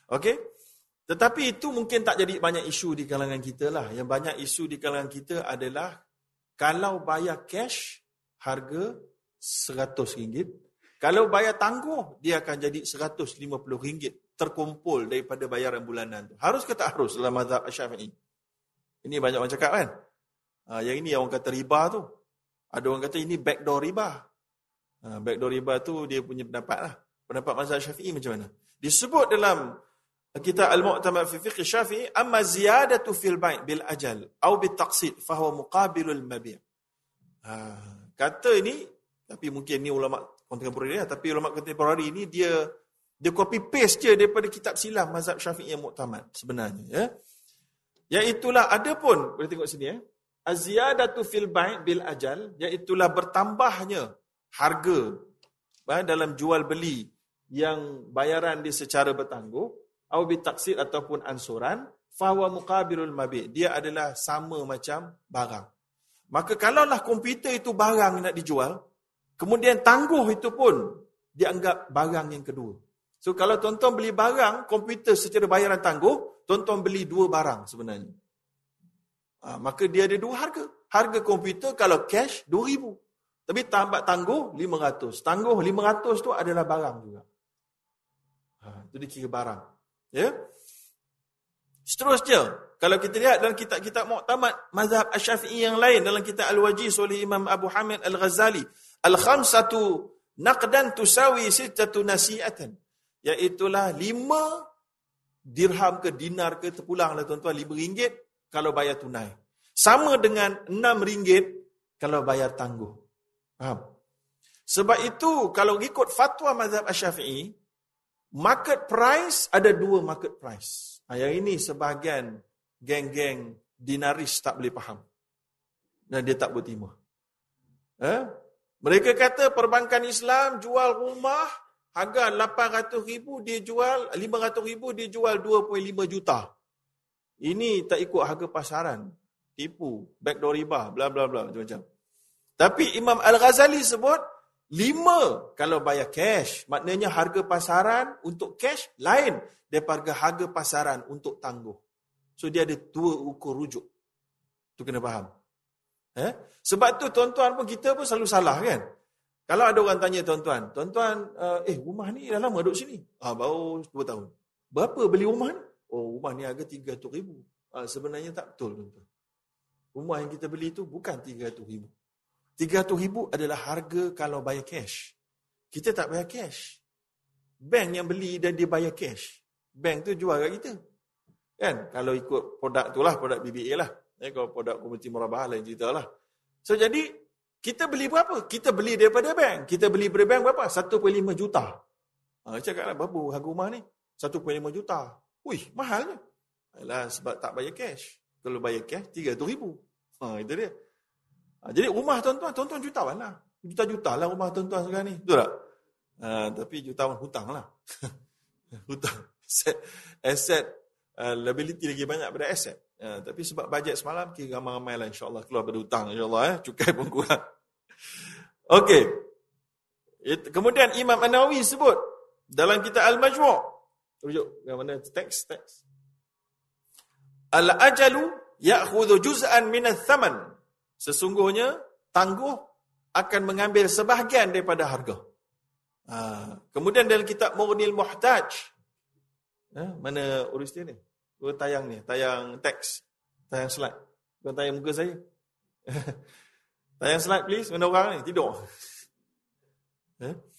Okey? Tetapi itu mungkin tak jadi banyak isu di kalangan kita lah. Yang banyak isu di kalangan kita adalah kalau bayar cash harga RM100. Kalau bayar tangguh dia akan jadi RM150 terkumpul daripada bayaran bulanan tu. Harus ke tak harus dalam mazhab Syafi'i? Ini banyak orang cakap kan? Ha, yang ini orang kata riba tu. Ada orang kata ini backdoor riba. Ha, backdoor riba tu dia punya pendapat lah. Pendapat mazhab syafi'i macam mana? Disebut dalam kita al-mu'tamad fi fiqh syafi'i amma ziyadatu fil bai' bil ajal atau bil taqsid fa huwa muqabilul mabi'. Ha, kata ini tapi mungkin ni ulama kontemporari lah, tapi ulama kontemporari ini dia dia copy paste je daripada kitab silam mazhab Syafi'i yang muktamad sebenarnya ya. Iaitulah ada pun boleh tengok sini ya. Aziyadatu fil bai' bil ajal iaitulah bertambahnya harga ya, dalam jual beli yang bayaran dia secara bertangguh atau bi taksid ataupun ansuran fawa muqabilul mabi. Dia adalah sama macam barang. Maka kalaulah komputer itu barang nak dijual kemudian tangguh itu pun dianggap barang yang kedua. So kalau tuan-tuan beli barang, komputer secara bayaran tangguh, tuan-tuan beli dua barang sebenarnya. Ha, maka dia ada dua harga. Harga komputer kalau cash, RM2,000. Tapi tambah tangguh, RM500. Tangguh RM500 tu adalah barang juga. Ha, itu dia kira barang. Ya? Seterusnya, kalau kita lihat dalam kitab-kitab Mu'tamad, mazhab Asyafi'i yang lain, dalam kitab Al-Wajiz oleh Imam Abu Hamid Al-Ghazali, Al-Khamsatu naqdan tusawi sittatu nasi'atan iaitulah lima dirham ke dinar ke terpulang lah tuan-tuan lima ringgit kalau bayar tunai. Sama dengan enam ringgit kalau bayar tangguh. Faham? Sebab itu kalau ikut fatwa mazhab Asyafi'i, market price ada dua market price. Ha, yang ini sebahagian geng-geng dinaris tak boleh faham. Dan dia tak bertimah. Eh? Mereka kata perbankan Islam jual rumah harga 800 ribu dia jual, 500 ribu dia jual 2.5 juta. Ini tak ikut harga pasaran. Tipu, backdoor riba, bla bla bla macam-macam. Tapi Imam Al-Ghazali sebut, 5 kalau bayar cash. Maknanya harga pasaran untuk cash lain daripada harga pasaran untuk tangguh. So dia ada dua ukur rujuk. Tu kena faham. Eh? Sebab tu tuan-tuan pun kita pun selalu salah kan? Kalau ada orang tanya tuan-tuan, tuan-tuan, eh rumah ni dah lama duduk sini? Ah, baru 2 tahun. Berapa beli rumah ni? Oh, rumah ni harga 300 ribu. Ah, sebenarnya tak betul tuan-tuan. Rumah yang kita beli tu bukan 300 ribu. 300 ribu adalah harga kalau bayar cash. Kita tak bayar cash. Bank yang beli dan dia bayar cash. Bank tu jual kat kita. Kan? Kalau ikut produk tu lah, produk BBA lah. Eh, kalau produk komuniti murabah lain cerita lah. So, jadi kita beli berapa? Kita beli daripada bank. Kita beli daripada bank berapa? 1.5 juta. Ha, cakaplah berapa harga rumah ni? 1.5 juta. Wih, mahalnya. Alah, sebab tak bayar cash. Kalau bayar cash, 300 ribu. Ha, itu dia. Ha, jadi rumah tuan-tuan, tuan-tuan jutawan lah. Juta-juta lah rumah tuan-tuan sekarang ni. Betul tak? Ha, tapi jutawan hutang lah. hutang. Aset, aset uh, liability lagi banyak pada aset. Ya, tapi sebab bajet semalam, kira ramai-ramai lah insyaAllah keluar pada hutang insyaAllah. Eh. Cukai pun kurang. Okey. Kemudian Imam An-Nawawi sebut dalam kitab Al-Majmu' rujuk yang mana teks teks Al-ajalu ya'khudhu juz'an min ats-thaman. Sesungguhnya tangguh akan mengambil sebahagian daripada harga. Ha. Kemudian dalam kitab Mughnil Muhtaj. Ha, mana urus dia ni? Kau tayang ni, tayang teks, tayang slide. Kau tayang muka saya. tayang slide please, mana orang ni? Tidur. Eh?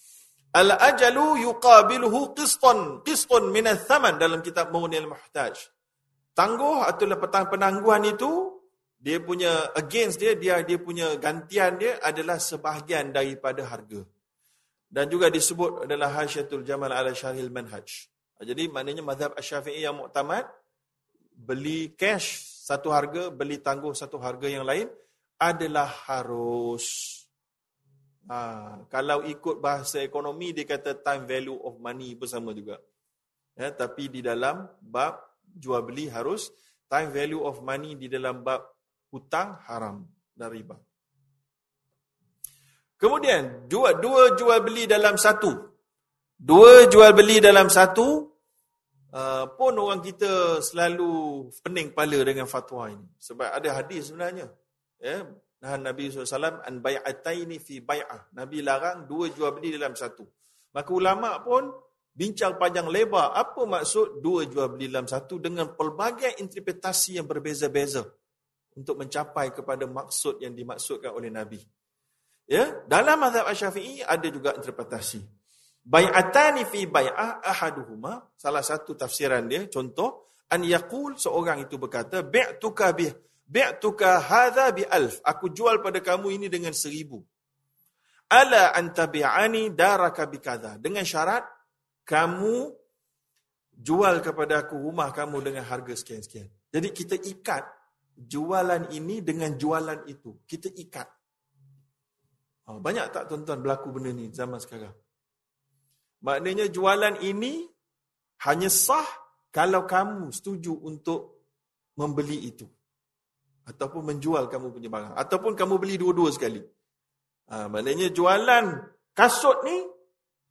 Al-ajalu yuqabiluhu qistan, qistan min thaman dalam kitab Mu'nil Muhtaj. Tangguh petang penangguhan itu, dia punya against dia, dia dia punya gantian dia adalah sebahagian daripada harga. Dan juga disebut adalah Hasyatul Jamal ala Syarhil Manhaj. Jadi maknanya mazhab Asy-Syafi'i yang muktamad beli cash satu harga, beli tangguh satu harga yang lain adalah harus. Ha, kalau ikut bahasa ekonomi, dia kata time value of money bersama juga. Ya, tapi di dalam bab jual beli harus time value of money di dalam bab hutang haram dan riba. Kemudian, dua, dua jual beli dalam satu. Dua jual beli dalam satu Uh, pun orang kita selalu pening kepala dengan fatwa ini. Sebab ada hadis sebenarnya. Ya, nah Nabi SAW an bai'ataini fi bai'ah. Nabi larang dua jual beli dalam satu. Maka ulama pun bincang panjang lebar apa maksud dua jual beli dalam satu dengan pelbagai interpretasi yang berbeza-beza untuk mencapai kepada maksud yang dimaksudkan oleh Nabi. Ya, dalam mazhab Asy-Syafi'i ada juga interpretasi. Bai'atani fi bai'ah ahaduhuma, salah satu tafsiran dia, contoh, an yaqul seorang itu berkata, bi'tuka bih, bi'tuka hadha bi alf. Aku jual pada kamu ini dengan seribu. Ala antabi'ani daraka bi kadha. Dengan syarat, kamu jual kepada aku rumah kamu dengan harga sekian-sekian. Jadi kita ikat jualan ini dengan jualan itu. Kita ikat. Ha, banyak tak tuan-tuan berlaku benda ni zaman sekarang? Maknanya jualan ini hanya sah kalau kamu setuju untuk membeli itu. Ataupun menjual kamu punya barang. Ataupun kamu beli dua-dua sekali. Ha, maknanya jualan kasut ni,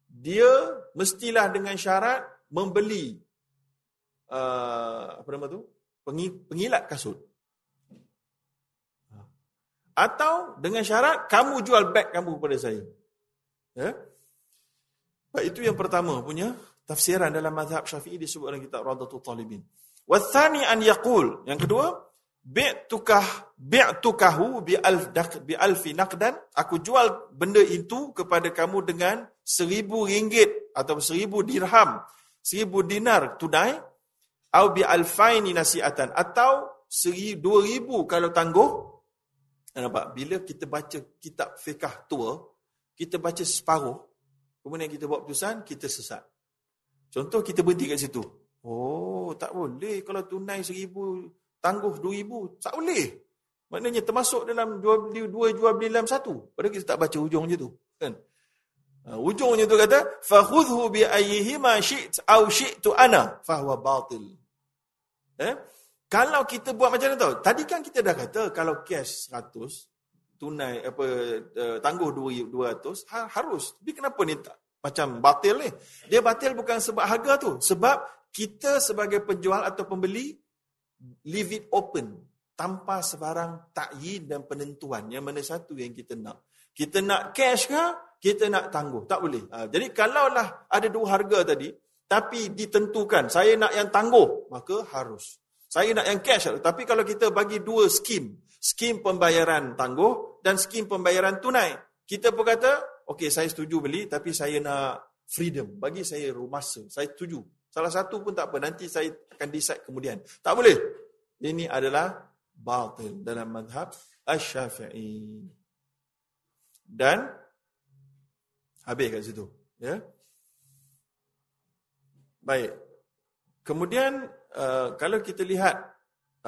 dia mestilah dengan syarat membeli uh, apa nama tu? pengilat kasut. Atau dengan syarat kamu jual beg kamu kepada saya. Ya? Itu yang pertama punya tafsiran dalam mazhab Syafi'i disebut dalam kitab Radatul Talibin. Wathani an yaqul. Yang kedua, bi'tukah bi'tukahu bi alf bi alfi naqdan. Aku jual benda itu kepada kamu dengan seribu ringgit atau seribu dirham, seribu dinar tunai atau bi alfaini nasi'atan atau seribu dua ribu kalau tangguh Nampak? Bila kita baca kitab fiqah tua, kita baca separuh, kemudian kita buat putusan, kita sesat. Contoh kita berhenti kat situ. Oh, tak boleh kalau tunai seribu, tangguh dua ribu. Tak boleh. Maknanya termasuk dalam dua, dua jual beli dalam satu. Padahal kita tak baca ujung je tu. Kan? Uh, ujungnya tu kata, فَخُذْهُ بِأَيِّهِمَا شِئْتْ أَوْ شِئْتُ أَنَا فَهُوَ بَاطِلِ Eh? Kalau kita buat macam mana tahu? Tadi kan kita dah kata kalau cash 100 tunai apa uh, tangguh 200 ha, harus. Tapi kenapa ni tak macam batil ni? Dia batil bukan sebab harga tu, sebab kita sebagai penjual atau pembeli leave it open tanpa sebarang takyin dan penentuan yang mana satu yang kita nak. Kita nak cash ke? Kita nak tangguh. Tak boleh. Ha, jadi kalaulah ada dua harga tadi, tapi ditentukan saya nak yang tangguh, maka harus. Saya nak yang cash. Tapi kalau kita bagi dua skim. Skim pembayaran tangguh dan skim pembayaran tunai. Kita pun kata, okey saya setuju beli tapi saya nak freedom. Bagi saya masa. Saya setuju. Salah satu pun tak apa. Nanti saya akan decide kemudian. Tak boleh. Ini adalah batil dalam madhab Ash-Syafi'i. Dan habis kat situ. Ya. Baik. Kemudian uh, kalau kita lihat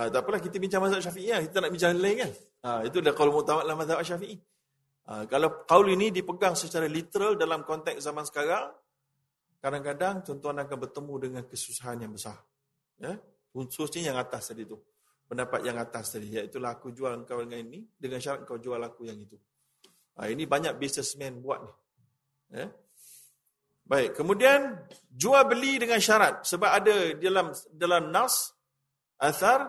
uh, tak apalah kita bincang mazhab Syafi'i lah. kita nak bincang lain kan. Uh, itu dah qaul mutawat dalam mazhab Syafi'i. Uh, kalau qaul ini dipegang secara literal dalam konteks zaman sekarang, kadang-kadang tuan-tuan akan bertemu dengan kesusahan yang besar. Ya? Khususnya yang atas tadi tu. Pendapat yang atas tadi. Iaitu aku jual kau dengan ini, dengan syarat kau jual aku yang itu. Uh, ini banyak businessman buat ni. Ya? Baik, kemudian jual beli dengan syarat sebab ada dalam dalam nas athar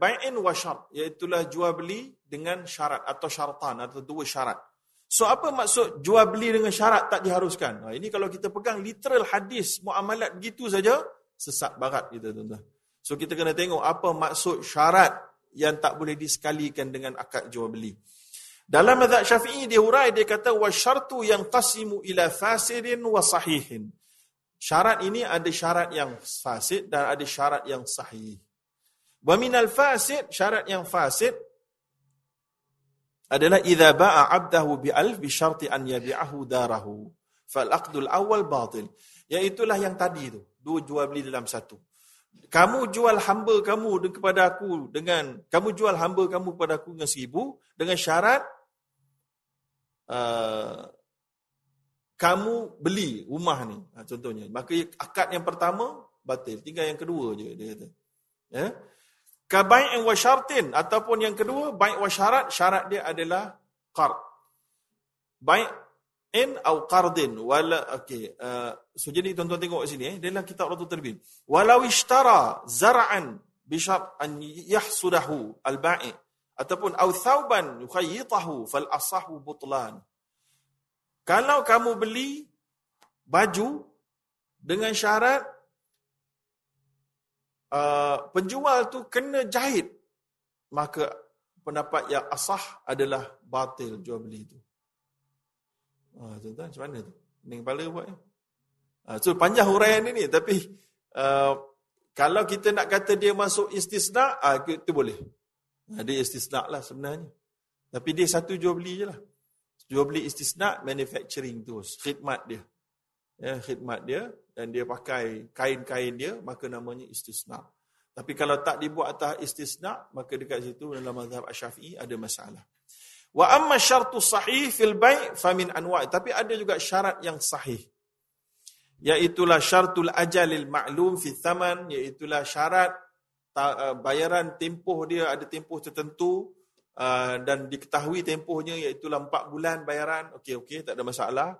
bai'in wa syart iaitu jual beli dengan syarat atau syaratan atau dua syarat. So apa maksud jual beli dengan syarat tak diharuskan? Nah, ini kalau kita pegang literal hadis muamalat begitu saja sesat barat kita tuan-tuan. So kita kena tengok apa maksud syarat yang tak boleh disekalikan dengan akad jual beli. Dalam mazhab Syafi'i dia hurai dia kata wasyartu yang qasimu ila fasidin wa sahihin. Syarat ini ada syarat yang fasid dan ada syarat yang sahih. Wa minal fasid syarat yang fasid adalah idza ba'a 'abdahu bi alf bi syarti an yabi'ahu darahu fal aqdul awal batil. Iaitulah yang tadi tu, dua jual beli dalam satu. Kamu jual hamba kamu kepada aku dengan kamu jual hamba kamu kepada aku dengan seribu dengan syarat uh, kamu beli rumah ni. Ha, contohnya. Maka akad yang pertama batil. Tinggal yang kedua je dia kata. Ya ka bai'in wa syartin ataupun yang kedua bai' wa syarat syarat dia adalah qard. Bai'in au qardin wala okey uh, so jadi tuan-tuan tengok sini eh dalam kitab Radul Terbin. Walau ishtara zar'an bi syart an yahsudahu al bai' ataupun au thauban yukhayyitahu fal asahu butlan. Kalau kamu beli baju dengan syarat uh, penjual tu kena jahit, maka pendapat yang asah adalah batil jual beli itu. Ah, tuan-tuan macam mana tu? Pening kepala buat ni. Ah, so panjang huraian ni ni tapi uh, kalau kita nak kata dia masuk istisna, ah, itu boleh. Ah, dia istisna lah sebenarnya. Tapi dia satu jual beli je lah. Jual beli istisna manufacturing tu, khidmat dia. Ya, khidmat dia dan dia pakai kain-kain dia, maka namanya istisna. Tapi kalau tak dibuat atas istisna, maka dekat situ dalam mazhab Asy-Syafi'i ada masalah. Wa amma syartu sahih fil bai' fa min anwa' tapi ada juga syarat yang sahih. Iaitulah syartul ajalil ma'lum fi thaman, iaitulah syarat uh, bayaran tempoh dia ada tempoh tertentu uh, dan diketahui tempohnya iaitulah 4 bulan bayaran. Okey okey tak ada masalah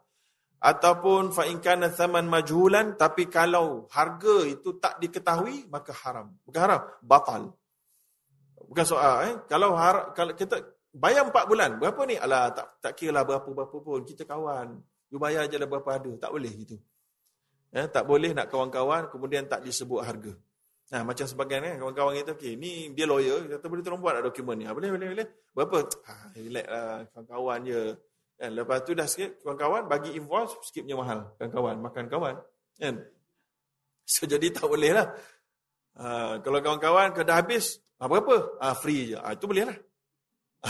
ataupun fa in kana thaman majhulan tapi kalau harga itu tak diketahui maka haram. Bukan haram batal. Bukan soal eh. Kalau har, kalau kita bayar 4 bulan berapa ni? Alah tak tak kiralah berapa-berapa pun. Kita kawan. You bayar je lah berapa ada. Tak boleh gitu. Eh tak boleh nak kawan-kawan kemudian tak disebut harga. Nah macam sebagian eh kawan-kawan kita okey ni dia lawyer kata boleh tolong buat dokumen ni? Ha, boleh boleh boleh. Berapa? Ha relax lah kawan-kawan je Kan? Lepas tu dah sikit, kawan-kawan bagi invoice, sikit punya mahal. Kawan-kawan, makan kawan. Kan? So, jadi tak boleh lah. Uh, kalau kawan-kawan dah habis, ah, berapa? Uh, free je. Uh, itu boleh lah.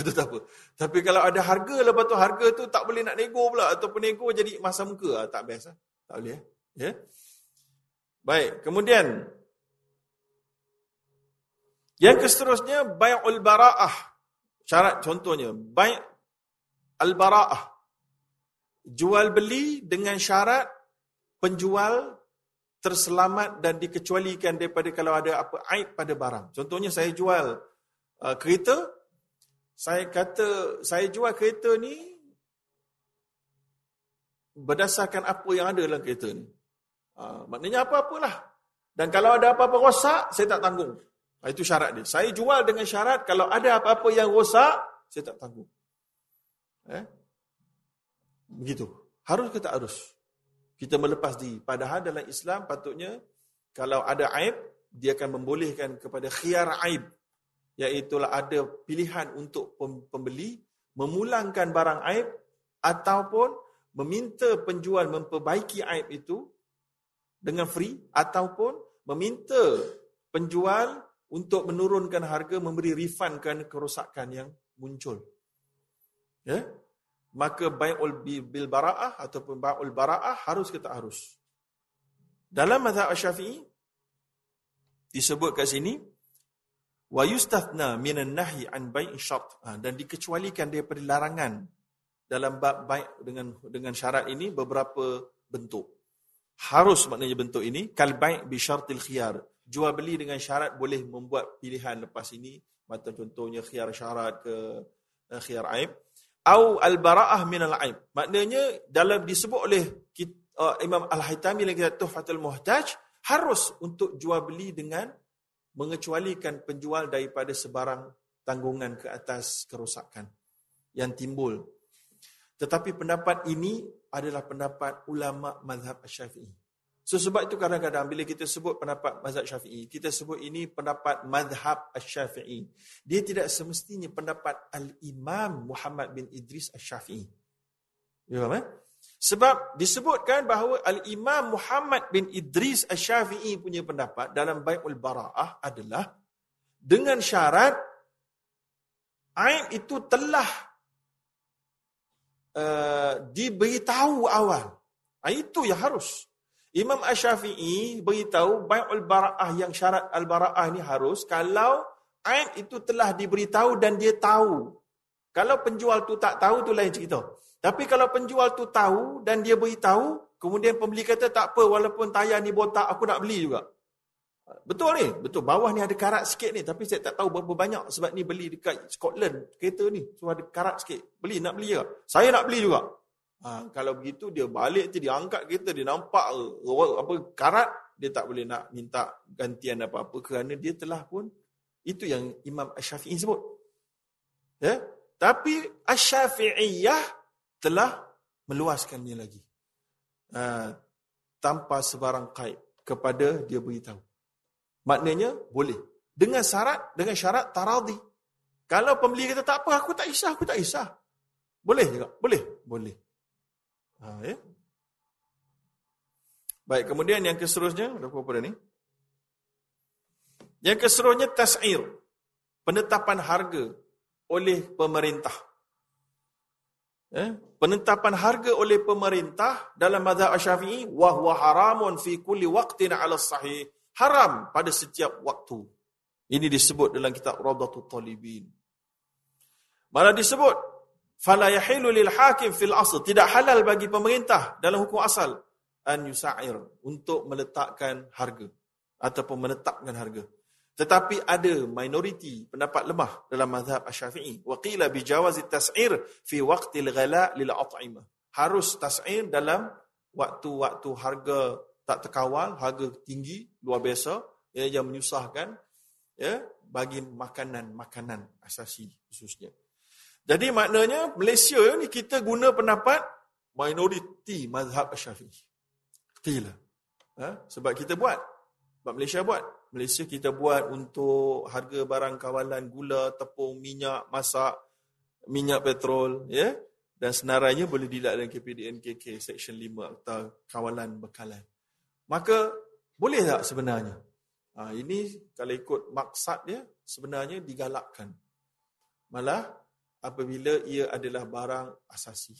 Itu tak apa. Tapi kalau ada harga, lepas tu harga tu tak boleh nak nego pula. Ataupun nego jadi masa muka. Uh, tak best lah. Tak boleh. Ya? Yeah? Baik, kemudian. Yang seterusnya, bay'ul bara'ah. Syarat contohnya, bay' al-bara'ah. Jual beli dengan syarat penjual terselamat dan dikecualikan daripada kalau ada apa aib pada barang. Contohnya saya jual uh, kereta, saya kata saya jual kereta ni berdasarkan apa yang ada dalam kereta ni. Uh, maknanya apa-apalah. Dan kalau ada apa-apa rosak, saya tak tanggung. Itu syarat dia. Saya jual dengan syarat kalau ada apa-apa yang rosak, saya tak tanggung. Eh? Begitu. Harus kita harus? Kita melepas diri. Padahal dalam Islam patutnya kalau ada aib, dia akan membolehkan kepada khiyar aib. Iaitulah ada pilihan untuk pembeli memulangkan barang aib ataupun meminta penjual memperbaiki aib itu dengan free ataupun meminta penjual untuk menurunkan harga memberi refund kerana kerosakan yang muncul ya? Maka bai'ul bil bara'ah ataupun bai'ul bara'ah harus kita harus? Dalam mazhab Syafi'i disebut kat sini wa yustathna minan nahyi an bai'i syart. Ha, dan dikecualikan daripada larangan dalam bab bai' dengan dengan syarat ini beberapa bentuk. Harus maknanya bentuk ini kal bai' bi syartil khiyar. Jual beli dengan syarat boleh membuat pilihan lepas ini macam contohnya khiyar syarat ke eh, khiyar aib au al-bara'ah min al-aib. Maknanya dalam disebut oleh uh, Imam Al-Haytami dalam kitab Tuhfatul Muhtaj harus untuk jual beli dengan mengecualikan penjual daripada sebarang tanggungan ke atas kerosakan yang timbul. Tetapi pendapat ini adalah pendapat ulama mazhab Syafi'i. So sebab itu kadang-kadang bila kita sebut pendapat mazhab syafi'i, kita sebut ini pendapat mazhab syafi'i. Dia tidak semestinya pendapat al-imam Muhammad bin Idris al-syafi'i. Ya, eh? Sebab disebutkan bahawa al-imam Muhammad bin Idris al-syafi'i punya pendapat dalam Bai'ul Bara'ah adalah dengan syarat aib itu telah uh, diberitahu awal. Itu yang harus. Imam Ash-Syafi'i beritahu bai'ul bara'ah yang syarat al-bara'ah ni harus kalau aib itu telah diberitahu dan dia tahu. Kalau penjual tu tak tahu tu lain cerita. Tapi kalau penjual tu tahu dan dia beritahu, kemudian pembeli kata tak apa walaupun tayar ni botak aku nak beli juga. Betul ni, betul. Bawah ni ada karat sikit ni tapi saya tak tahu berapa banyak sebab ni beli dekat Scotland kereta ni. So ada karat sikit. Beli nak beli juga. Saya nak beli juga. Ha, kalau begitu dia balik tu dia angkat kereta dia nampak apa karat dia tak boleh nak minta gantian apa-apa kerana dia telah pun itu yang Imam Asy-Syafi'i sebut. Ya? Tapi Asy-Syafi'iyah telah meluaskannya lagi. Ha, tanpa sebarang kait kepada dia beritahu. Maknanya boleh. Dengan syarat, dengan syarat taradhi. Kalau pembeli kata tak apa, aku tak isah, aku tak isah. Boleh juga? Boleh? Boleh. Ha, ya? Baik, kemudian yang keseterusnya, apa dah ni? Yang keseterusnya tas'ir. Penetapan harga oleh pemerintah. Eh? Penetapan harga oleh pemerintah dalam mazhab Syafi'i wahwa haramun fi kulli waqtin 'ala sahih. Haram pada setiap waktu. Ini disebut dalam kitab Rawdatul Talibin. Mana disebut fala yahilu lil hakim fil asl tidak halal bagi pemerintah dalam hukum asal an yusa'ir untuk meletakkan harga ataupun menetapkan harga. Tetapi ada minoriti pendapat lemah dalam mazhab Asy-Syafi'i. Wa qila bi jawazi tas'ir fi waqtil ghala lil at'imah. Harus tas'ir dalam waktu-waktu harga tak terkawal, harga tinggi luar biasa ya, yang menyusahkan ya bagi makanan-makanan asasi khususnya. Jadi maknanya Malaysia ni kita guna pendapat minoriti mazhab Asy-Syafi'i. Qila. Ha? sebab kita buat. Sebab Malaysia buat. Malaysia kita buat untuk harga barang kawalan gula, tepung, minyak, masak, minyak petrol, ya. Dan senarainya boleh dilihat dalam KPDNKK Section 5 atau kawalan bekalan. Maka boleh tak sebenarnya? Ha, ini kalau ikut maksad dia sebenarnya digalakkan. Malah apabila ia adalah barang asasi.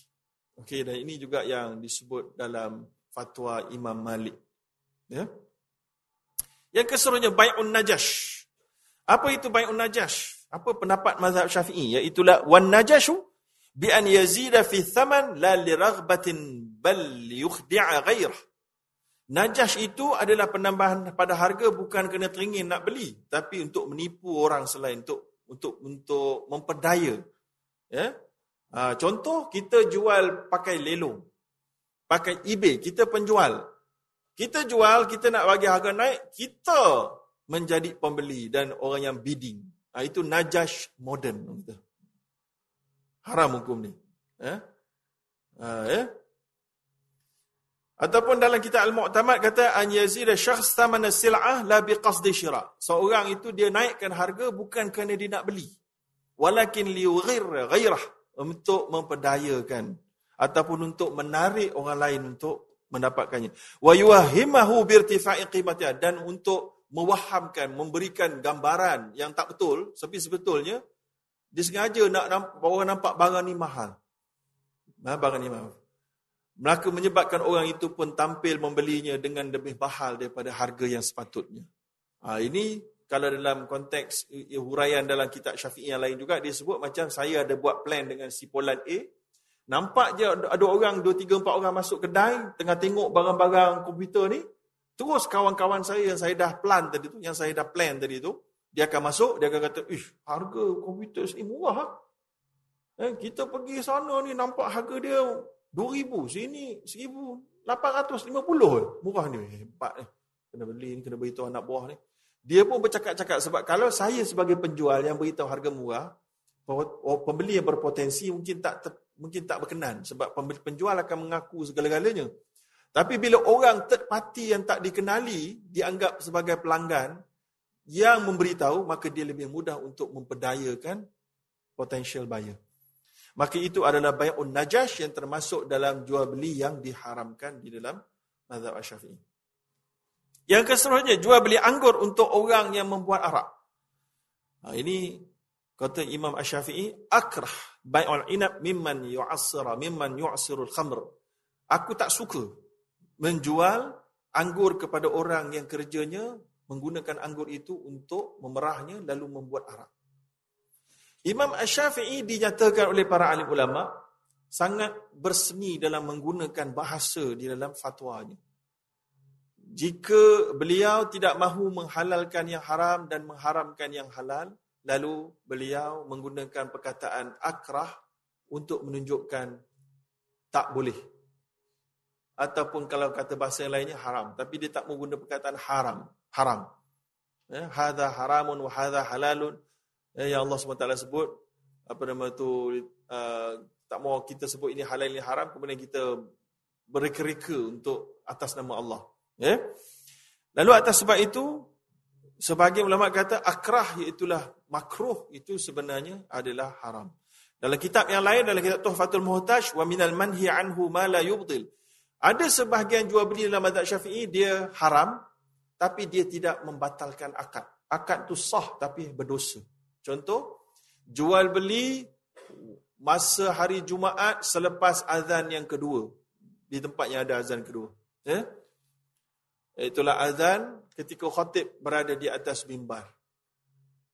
Okey dan ini juga yang disebut dalam fatwa Imam Malik. Ya. Yang keseluruhnya bai'un najash. Apa itu bai'un najash? Apa pendapat mazhab Syafi'i? Iaitulah wan najashu bi an yazida fi thaman la li raghbatin bal yukhdi'a ghairah. Najash itu adalah penambahan pada harga bukan kerana teringin nak beli, tapi untuk menipu orang selain untuk untuk untuk memperdaya. Ya. Ha, contoh kita jual pakai lelong. Pakai eBay, kita penjual. Kita jual, kita nak bagi harga naik, kita menjadi pembeli dan orang yang bidding. Ha, itu najash modern. Haram hukum ni. Eh? Ha, eh? Ataupun dalam kitab Al-Mu'tamad kata an yazida syakhs thamana sil'ah la biqasdi syira. Seorang itu dia naikkan harga bukan kerana dia nak beli. Walakin liughir ghairah untuk memperdayakan ataupun untuk menarik orang lain untuk mendapatkannya. Wa yuwahimahu birtifa'i qimatiha dan untuk mewahamkan, memberikan gambaran yang tak betul, tapi sebetulnya dia sengaja nak nampak, orang nampak barang ni mahal. Nah, barang ni mahal. Maka menyebabkan orang itu pun tampil membelinya dengan lebih mahal daripada harga yang sepatutnya. Ha, ini kalau dalam konteks huraian dalam kitab syafi'i yang lain juga, dia sebut macam saya ada buat plan dengan si Polan A, Nampak je ada orang, dua, tiga, empat orang masuk kedai, tengah tengok barang-barang komputer ni. Terus kawan-kawan saya yang saya dah plan tadi tu, yang saya dah plan tadi tu, dia akan masuk, dia akan kata, ish, harga komputer ni murah. Ha? Eh, kita pergi sana ni, nampak harga dia RM2,000, sini RM1,850. Murah ni, hebat ni. Kena beli ni, kena beritahu anak buah ni. Dia pun bercakap-cakap sebab kalau saya sebagai penjual yang beritahu harga murah, pembeli yang berpotensi mungkin tak mungkin tak berkenan sebab penjual akan mengaku segala-galanya. Tapi bila orang third party yang tak dikenali dianggap sebagai pelanggan yang memberitahu, maka dia lebih mudah untuk memperdayakan potential buyer. Maka itu adalah bay'un najash yang termasuk dalam jual beli yang diharamkan di dalam mazhab Asy-Syafi'i. Yang keseluruhnya jual beli anggur untuk orang yang membuat arak. Ha, ini kata Imam Asy-Syafi'i akrah bai'ul inab mimman yu'assira mimman yu'assirul khamr. Aku tak suka menjual anggur kepada orang yang kerjanya menggunakan anggur itu untuk memerahnya lalu membuat arak. Imam Asy-Syafi'i dinyatakan oleh para alim ulama sangat berseni dalam menggunakan bahasa di dalam fatwanya. Jika beliau tidak mahu menghalalkan yang haram dan mengharamkan yang halal, Lalu beliau menggunakan perkataan akrah untuk menunjukkan tak boleh. Ataupun kalau kata bahasa yang lainnya haram. Tapi dia tak menggunakan perkataan haram. Haram. Ya, hadha haramun wa hadha halalun. Ya, yang Allah SWT sebut. Apa nama tu uh, tak mau kita sebut ini halal ini haram. Kemudian kita berreka-reka untuk atas nama Allah. Ya. Lalu atas sebab itu sebagian ulama kata akrah iaitulah makruh itu sebenarnya adalah haram. Dalam kitab yang lain dalam kitab Tuhfatul Muhtaj wa minal manhi anhu ma la yubdil. Ada sebahagian jual beli dalam mazhab Syafi'i dia haram tapi dia tidak membatalkan akad. Akad tu sah tapi berdosa. Contoh, jual beli masa hari Jumaat selepas azan yang kedua di tempat yang ada azan kedua. Ya? Itulah azan ketika khatib berada di atas mimbar.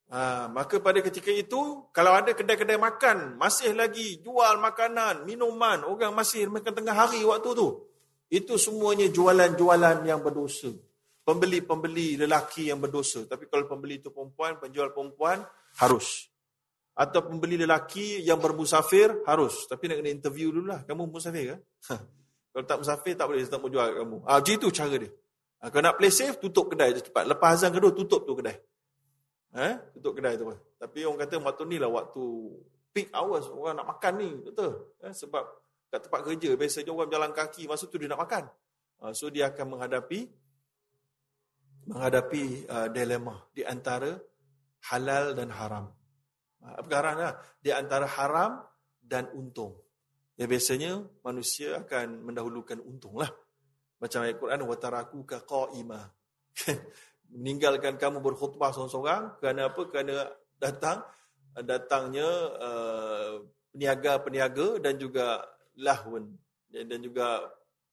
Ha, maka pada ketika itu, kalau ada kedai-kedai makan, masih lagi jual makanan, minuman, orang masih makan tengah hari waktu tu. Itu semuanya jualan-jualan yang berdosa. Pembeli-pembeli lelaki yang berdosa. Tapi kalau pembeli itu perempuan, penjual perempuan, harus atau pembeli lelaki yang bermusafir harus tapi nak kena interview dulu lah kamu musafir ke kalau tak musafir tak boleh tak mau jual kamu ha, itu cara dia ha, kalau nak play safe tutup kedai cepat. Lepas azan kedua tutup tu kedai. Eh tutup kedai tu. Tapi orang kata waktu ni lah waktu peak hours orang nak makan ni betul? Eh, sebab kat tempat kerja biasanya orang jalan kaki masa tu dia nak makan. Ha, so dia akan menghadapi menghadapi uh, dilema di antara halal dan haram. Perkara lah. Di antara haram dan untung. Ya biasanya manusia akan mendahulukan untung lah. Macam ayat Quran wataraku qaima. Kan? Meninggalkan kamu berkhutbah seorang-seorang kerana apa? Kerana datang datangnya uh, peniaga-peniaga dan juga lahun dan juga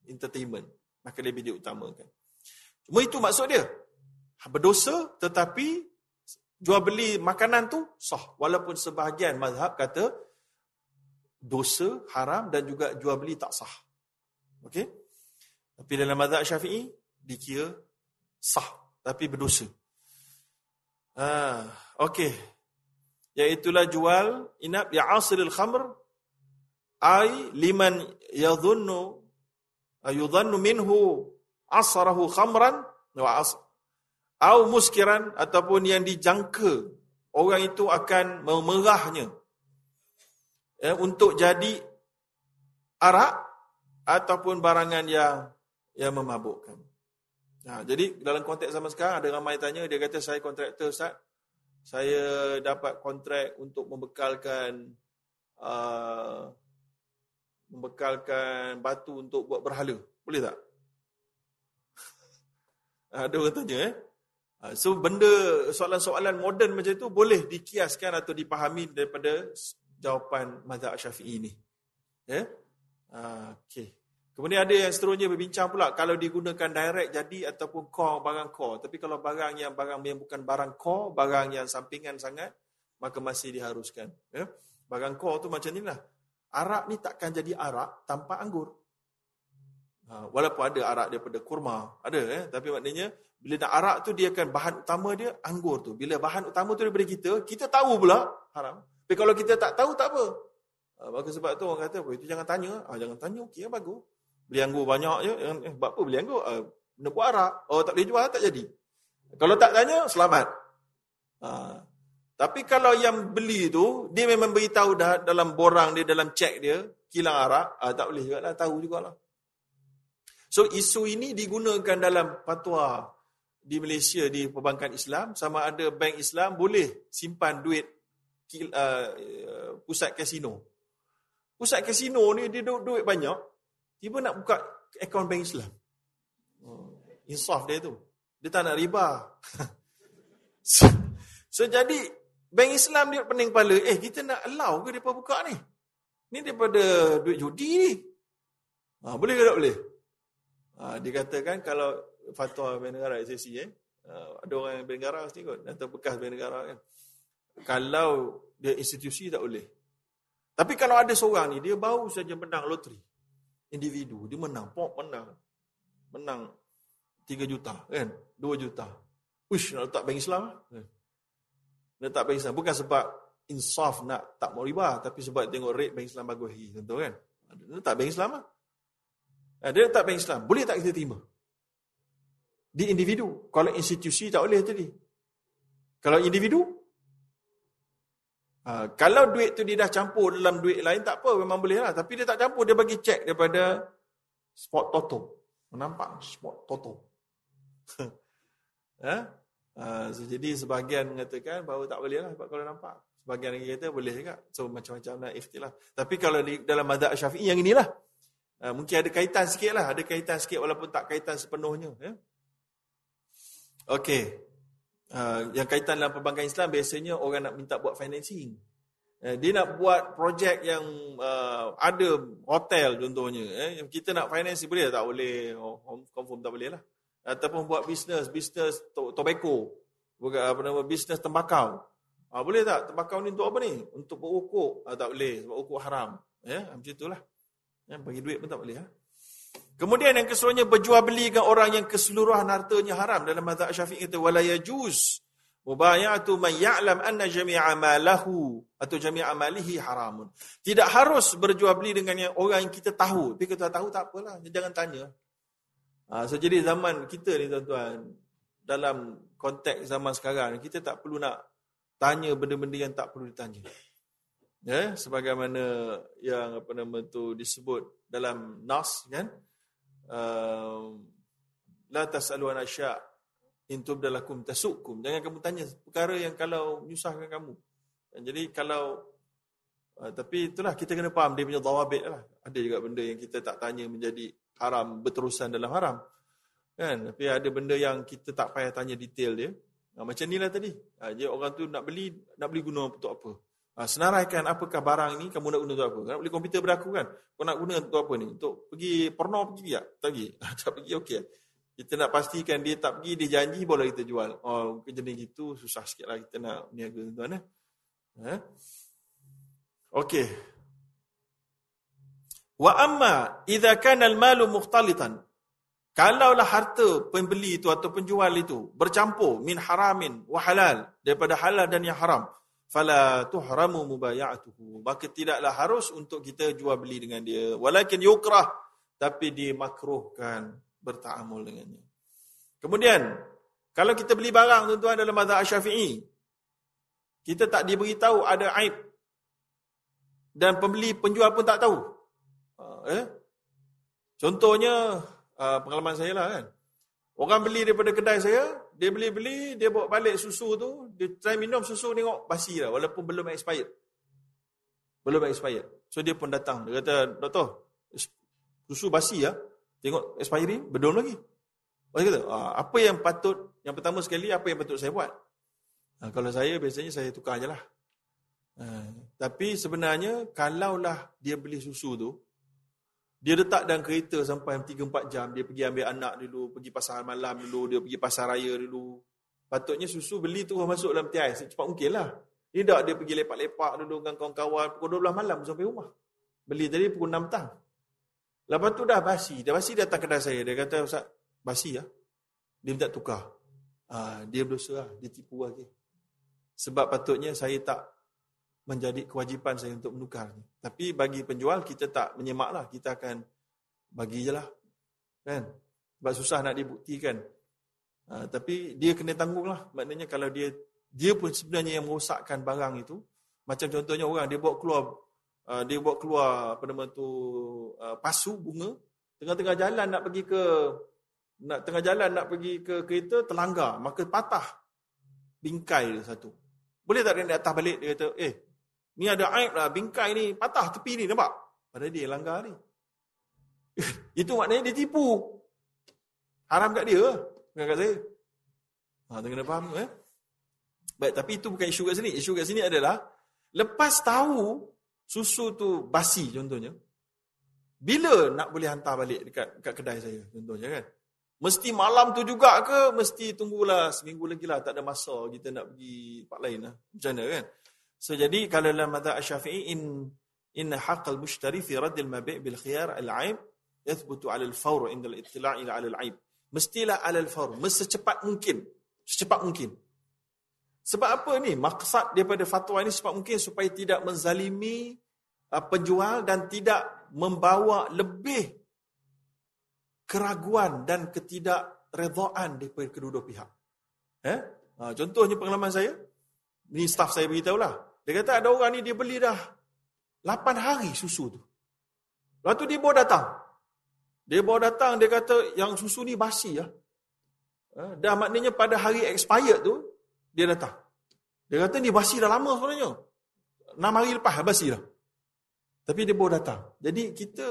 entertainment. Maka lebih diutamakan. Cuma itu maksud dia. Berdosa tetapi jual beli makanan tu sah. Walaupun sebahagian mazhab kata dosa haram dan juga jual beli tak sah. Okey? Tapi dalam mazhab Syafi'i dikira sah tapi berdosa. Ah okey. Iaitulah jual inap ya asril khamr ai liman yadhunnu ayudhannu minhu asrahu khamran wa as au muskiran ataupun yang dijangka orang itu akan memerahnya. Ya, untuk jadi arak ataupun barangan yang yang memabukkan. Nah, jadi dalam konteks zaman sekarang ada ramai tanya dia kata saya kontraktor Ustaz. Saya dapat kontrak untuk membekalkan uh, membekalkan batu untuk buat berhala. Boleh tak? ada orang tanya eh. Ha, so benda soalan-soalan moden macam itu boleh dikiaskan atau dipahami daripada jawapan mazhab Syafi'i ini. Ya. Ha, okey. Kemudian ada yang seterusnya berbincang pula kalau digunakan direct jadi ataupun core barang core. Tapi kalau barang yang barang yang bukan barang core, barang yang sampingan sangat, maka masih diharuskan. Ya. Barang core tu macam inilah. Arak ni takkan jadi arak tanpa anggur. Ha, walaupun ada arak daripada kurma, ada eh, tapi maknanya bila nak arak tu dia akan bahan utama dia anggur tu. Bila bahan utama tu daripada kita, kita tahu pula haram. Tapi kalau kita tak tahu tak apa. Ha, maka sebab tu orang kata, itu jangan tanya. Ha, jangan tanya, okey, bagus. Beli anggur banyak je. Eh, buat apa beli anggur? Ha, nak arak. Oh, tak boleh jual, tak jadi. Kalau tak tanya, selamat. Ha, tapi kalau yang beli tu, dia memang beritahu dah dalam borang dia, dalam cek dia, kilang arak, ha, tak boleh juga lah, tahu juga lah. So, isu ini digunakan dalam patwa di Malaysia di perbankan Islam sama ada bank Islam boleh simpan duit uh, pusat kasino. Pusat kasino ni dia duit banyak, tiba nak buka akaun bank Islam. Oh, insaf dia tu. Dia tak nak riba. so, so, jadi bank Islam dia pening kepala, eh kita nak allow ke depa buka ni? Ni daripada duit judi ni. Ha, boleh ke tak boleh? Ha, dikatakan kalau fatwa Bank Negara SSC eh. Uh, ada orang Bank Negara mesti kot atau bekas Bank Negara kan. Kalau dia institusi tak boleh. Tapi kalau ada seorang ni dia baru saja menang loteri. Individu dia menang, pop menang. Menang 3 juta kan, 2 juta. Uish nak letak bank Islam kan. Letak bank Islam bukan sebab insaf nak tak mau riba tapi sebab tengok rate bank Islam bagus tentu kan. Dia letak bank Islam lah. Dia letak bank Islam. Boleh tak kita terima? di individu. Kalau institusi tak boleh tadi. Kalau individu, ha, kalau duit tu dia dah campur dalam duit lain tak apa, memang boleh lah. Tapi dia tak campur, dia bagi cek daripada spot toto. Nampak spot toto. ha? Uh, so, jadi sebahagian mengatakan bahawa tak boleh lah sebab kalau nampak. Sebahagian lagi kata boleh juga. So macam-macam lah ikhtilaf. Tapi kalau di, dalam mazhab syafi'i yang inilah. Uh, mungkin ada kaitan sikit lah. Ada kaitan sikit walaupun tak kaitan sepenuhnya. Ya? Okey. Uh, yang kaitan dalam perbankan Islam biasanya orang nak minta buat financing. Uh, dia nak buat projek yang uh, ada hotel contohnya. Eh? Kita nak finance boleh tak? Boleh. Oh, confirm tak boleh lah ataupun buat bisnes, bisnes tobacco, bukan apa nama bisnes tembakau. Ha, boleh tak? Tembakau ni untuk apa ni? Untuk berukuk. Ha, tak boleh sebab ukuk haram. Ya, macam itulah. Ya, bagi duit pun tak boleh ha? Kemudian yang keseluruhnya berjual beli dengan orang yang keseluruhan hartanya haram dalam mazhab Syafi'i itu wala yajuz mubayatu man ya'lam anna jami'a malahu atau jami'a malihi haramun. Tidak harus berjual beli dengan yang orang yang kita tahu. Tapi kita tahu tak apalah, jangan tanya. Ha, so jadi zaman kita ni tuan-tuan, dalam konteks zaman sekarang, kita tak perlu nak tanya benda-benda yang tak perlu ditanya. Ya, sebagaimana yang apa nama tu disebut dalam nas kan? Uh, la tasalu an asya in tubdalakum tasukum. Jangan kamu tanya perkara yang kalau menyusahkan kamu. Jadi kalau uh, tapi itulah kita kena faham dia punya dawabit lah. Ada juga benda yang kita tak tanya menjadi haram berterusan dalam haram. Kan? Tapi ada benda yang kita tak payah tanya detail dia. Ha, macam ni lah tadi. Ha, dia orang tu nak beli nak beli guna untuk apa? Ha, senaraikan apakah barang ini kamu nak guna untuk apa? Nak beli komputer beraku kan? Kau nak guna untuk apa ni? Untuk pergi porno pergi tak? Tak pergi. tak pergi okey. Kita nak pastikan dia tak pergi, dia janji boleh kita jual. Oh, jenis gitu susah sikit lah kita nak niaga tuan-tuan. Eh? Ha? Okey. Wa amma idza kana al-malu mukhtalitan. Kalaulah harta pembeli itu atau penjual itu bercampur min haramin wa halal daripada halal dan yang haram, fala tuhramu mubayatuhu. Maka tidaklah harus untuk kita jual beli dengan dia. Walakin yukrah tapi dimakruhkan bertaamul dengannya. Kemudian kalau kita beli barang tuan-tuan dalam mazhab Syafi'i, kita tak diberitahu ada aib dan pembeli penjual pun tak tahu. Eh? Contohnya uh, pengalaman saya lah kan. Orang beli daripada kedai saya, dia beli-beli, dia bawa balik susu tu, dia try minum susu tengok basi lah walaupun belum expired. Belum expired. So dia pun datang, dia kata, "Doktor, susu basi ya. Tengok expiry, belum lagi." Dia kata, ah, "Apa yang patut yang pertama sekali apa yang patut saya buat?" Ha, kalau saya biasanya saya tukar ajalah. Ha, tapi sebenarnya kalaulah dia beli susu tu, dia letak dalam kereta sampai 3-4 jam. Dia pergi ambil anak dulu, pergi pasar malam dulu, dia pergi pasar raya dulu. Patutnya susu beli tu masuk dalam tiai secepat mungkin lah. Dia tak dia pergi lepak-lepak dulu dengan kawan-kawan pukul 12 malam sampai rumah. Beli tadi pukul 6 petang. Lepas tu dah basi. Dah basi datang kedai saya. Dia kata, Ustaz, basi ya. Dia minta tukar. Ha, dia berdosa lah. Dia tipu lagi. Sebab patutnya saya tak menjadi kewajipan saya untuk menukarnya. Tapi bagi penjual kita tak menyemaklah, kita akan bagi je lah. Kan? Sebab susah nak dibuktikan. Ha, tapi dia kena tanggung lah. Maknanya kalau dia dia pun sebenarnya yang merosakkan barang itu. Macam contohnya orang dia buat keluar uh, dia buat keluar apa nama tu uh, pasu bunga tengah-tengah jalan nak pergi ke nak tengah jalan nak pergi ke kereta terlanggar maka patah bingkai satu. Boleh tak dia atas balik dia kata eh Ni ada aib lah, bingkai ni patah tepi ni, nampak? Pada dia langgar ni. Itu maknanya dia tipu. Haram kat dia, bukan kat saya. Ha, tu kena faham eh? Baik, tapi itu bukan isu kat sini. Isu kat sini adalah, lepas tahu susu tu basi contohnya, bila nak boleh hantar balik dekat, dekat kedai saya contohnya kan? Mesti malam tu juga ke? Mesti tunggulah seminggu lagi lah. Tak ada masa kita nak pergi tempat lain lah. Macam mana kan? So jadi kalau dalam madzhab Syafi'i in in haqq al-mushtari fi radd al-mabi' bil khiyar al-'aib yathbutu 'ala al-fawr 'inda al-ittila' ila 'ala al-'aib. Mestilah 'ala al-fawr, secepat mungkin. Secepat mungkin. Sebab apa ni? Maksud daripada fatwa ini sebab mungkin supaya tidak menzalimi uh, penjual dan tidak membawa lebih keraguan dan ketidakredaan daripada kedua-dua pihak. Eh? Ha, contohnya pengalaman saya, ni staff saya beritahu lah. Dia kata ada orang ni dia beli dah 8 hari susu tu. Lepas tu dia bawa datang. Dia bawa datang dia kata yang susu ni basi ya. Ha, dah maknanya pada hari expired tu, dia datang. Dia kata ni basi dah lama sebenarnya. 6 hari lepas basi dah. Tapi dia baru datang. Jadi kita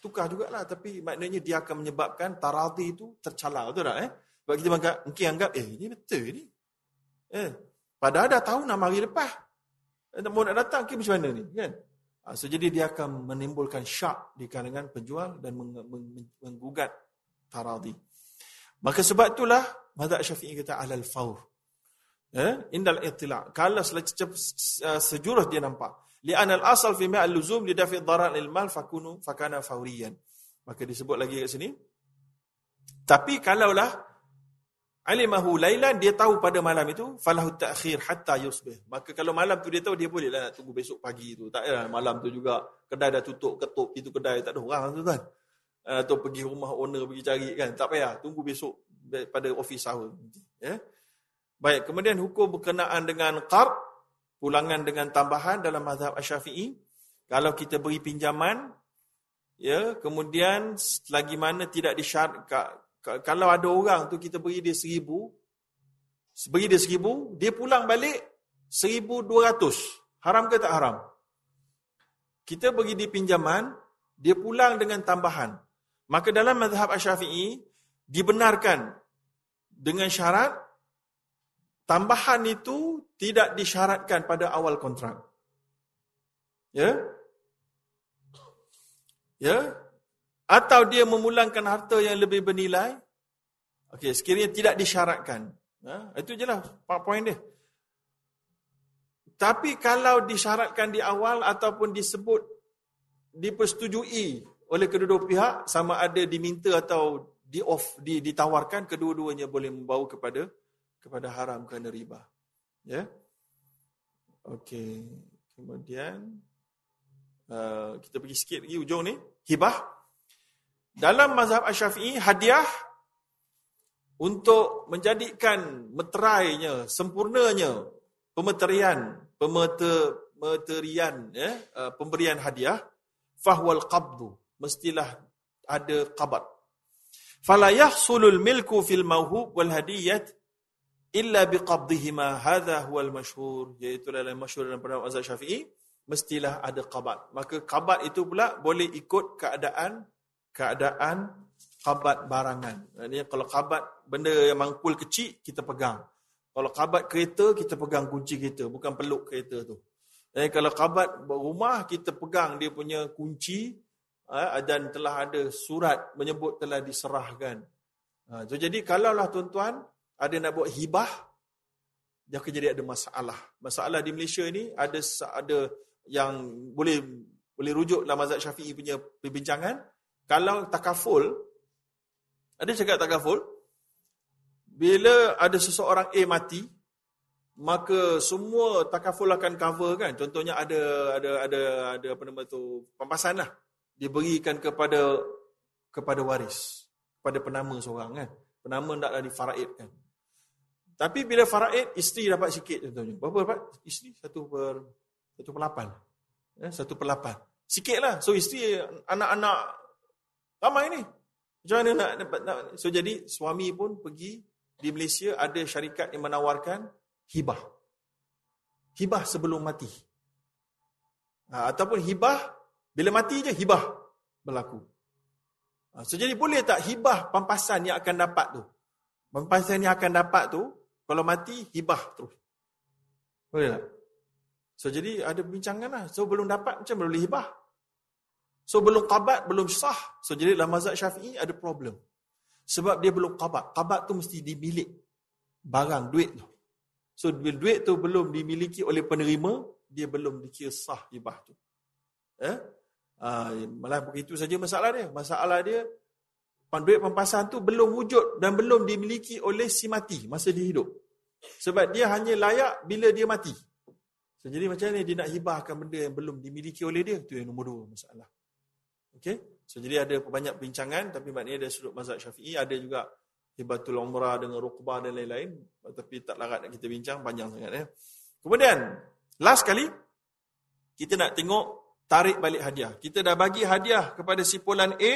tukar jugalah. Tapi maknanya dia akan menyebabkan tarati itu tercalar. Betul tak? Eh? Sebab kita mungkin anggap, eh ini betul ni. Eh, padahal dah tahu 6 hari lepas. Mau nak datang, okay, macam mana ni? Kan? Ha, so, jadi dia akan menimbulkan syak di kalangan penjual dan meng, meng, menggugat taradi. Maka sebab itulah mazhab Syafi'i kata alal faur. Eh, indal itila. Kalau uh, sejurus dia nampak. Li'an al-asal fi ma'al luzum li dafi dharar lil mal fakunu fakana fauriyan. Maka disebut lagi kat sini. Tapi kalaulah alimahu lailan dia tahu pada malam itu falahu ta'khir hatta yusbih. Maka kalau malam tu dia tahu dia boleh lah nak tunggu besok pagi tu. Tak payah malam tu juga kedai dah tutup, ketuk pintu kedai tak ada orang tu kan. Atau pergi rumah owner pergi cari kan. Tak payah tunggu besok pada office hour. Ya. Baik, kemudian hukum berkenaan dengan qard, pulangan dengan tambahan dalam mazhab Asy-Syafi'i. Kalau kita beri pinjaman, ya, kemudian lagi mana tidak disyarat kalau ada orang tu kita beri dia seribu, beri dia seribu, dia pulang balik seribu dua ratus. Haram ke tak haram? Kita beri dia pinjaman, dia pulang dengan tambahan. Maka dalam mazhab Asy-Syafi'i dibenarkan dengan syarat tambahan itu tidak disyaratkan pada awal kontrak. Ya? Ya? Atau dia memulangkan harta yang lebih bernilai. Okey, sekiranya tidak disyaratkan. Ha? Itu je lah poin dia. Tapi kalau disyaratkan di awal ataupun disebut dipersetujui oleh kedua-dua pihak sama ada diminta atau di off ditawarkan kedua-duanya boleh membawa kepada kepada haram kerana riba. Ya. Okey. Kemudian uh, kita pergi sikit lagi ujung ni, hibah. Dalam mazhab Asy-Syafi'i hadiah untuk menjadikan meterainya, sempurnanya pemeterian, pemeterian ya, uh, pemberian hadiah fahwal qabdu, mestilah ada qabad. Fala yahsulul milku fil mawhub wal hadiyat illa biqabdihima hadha huwal masyhur iaitu dalam masyhur dalam pendapat mazhab Syafi'i mestilah ada qabat maka qabat itu pula boleh ikut keadaan keadaan qabat barangan maknanya kalau qabat benda yang mangkul kecil kita pegang kalau qabat kereta kita pegang kunci kereta bukan peluk kereta tu dan kalau qabat rumah kita pegang dia punya kunci eh, dan telah ada surat menyebut telah diserahkan ha, so, jadi kalaulah tuan-tuan ada nak buat hibah, dia akan jadi ada masalah. Masalah di Malaysia ni ada ada yang boleh boleh rujuk dalam mazhab Syafi'i punya perbincangan. Kalau takaful, ada cakap takaful, bila ada seseorang A mati, maka semua takaful akan cover kan. Contohnya ada ada ada ada apa nama tu pampasan lah. Diberikan kepada kepada waris, kepada penama seorang kan. Penama taklah difaraidkan. Tapi bila faraid, isteri dapat sikit contohnya. Berapa dapat? Isteri satu per satu per lapan. Ya, satu per lapan. Sikit lah. So isteri, anak-anak ramai ni. Macam mana nak dapat? Nak, so jadi suami pun pergi di Malaysia ada syarikat yang menawarkan hibah. Hibah sebelum mati. Ha, ataupun hibah, bila mati je hibah berlaku. Ha, so jadi boleh tak hibah pampasan yang akan dapat tu? Pampasan yang akan dapat tu, kalau mati, hibah terus. Boleh tak? So, jadi ada bincangan lah. So, belum dapat macam boleh hibah. So, belum qabat, belum sah. So, jadi dalam mazhab syafi'i ada problem. Sebab dia belum qabat. Qabat tu mesti dimilik. Barang, duit tu. So, duit tu belum dimiliki oleh penerima, dia belum dikira sah hibah tu. Eh? Uh, malah begitu saja masalah dia. Masalah dia, duit pampasan tu belum wujud dan belum dimiliki oleh si mati masa dia hidup. Sebab dia hanya layak bila dia mati. So, jadi macam ni dia nak hibahkan benda yang belum dimiliki oleh dia. Itu yang nombor dua masalah. Okay? So, jadi ada banyak bincangan tapi maknanya dari sudut mazhab syafi'i ada juga hibatul umrah dengan rukbah dan lain-lain. Tapi tak larat nak kita bincang panjang sangat. Ya. Kemudian, last kali kita nak tengok tarik balik hadiah. Kita dah bagi hadiah kepada si Polan A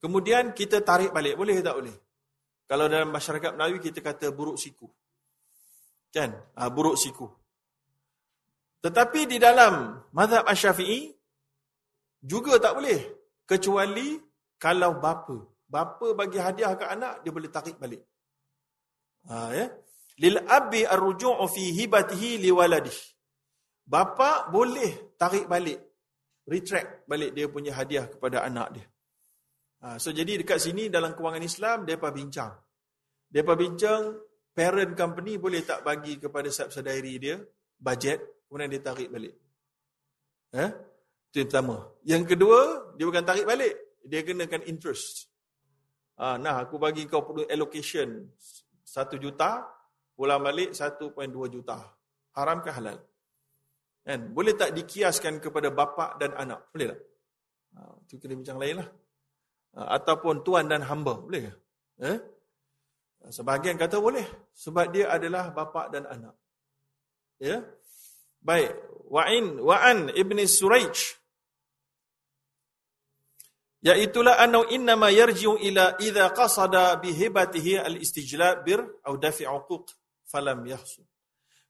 Kemudian kita tarik balik. Boleh tak boleh? Kalau dalam masyarakat Melayu kita kata buruk siku. Kan? Ha, buruk siku. Tetapi di dalam mazhab Asy-Syafi'i juga tak boleh kecuali kalau bapa bapa bagi hadiah ke anak dia boleh tarik balik. Ha ya. Lil abi arruju'u fi hibatihi liwaladihi. Bapa boleh tarik balik retract balik dia punya hadiah kepada anak dia. Ha, so jadi dekat sini dalam kewangan Islam depa bincang. Depa bincang parent company boleh tak bagi kepada subsidiary dia budget kemudian dia tarik balik. Eh? Itu yang pertama. Yang kedua, dia bukan tarik balik, dia kenakan interest. Ha, nah, aku bagi kau perlu allocation 1 juta, pulang balik 1.2 juta. Haram ke halal? Kan? Boleh tak dikiaskan kepada bapa dan anak? Boleh tak? Ha, itu kena bincang lain lah. Ha, ataupun tuan dan hamba, boleh ke? Eh? Sebahagian kata boleh. Sebab dia adalah bapa dan anak. Ya? Baik. Wa'in, wa'an ibni Suraij. Iaitulah anau innama yarji'u ila idha qasada bihibatihi al-istijlab bir au dafi' uquq falam yahsul.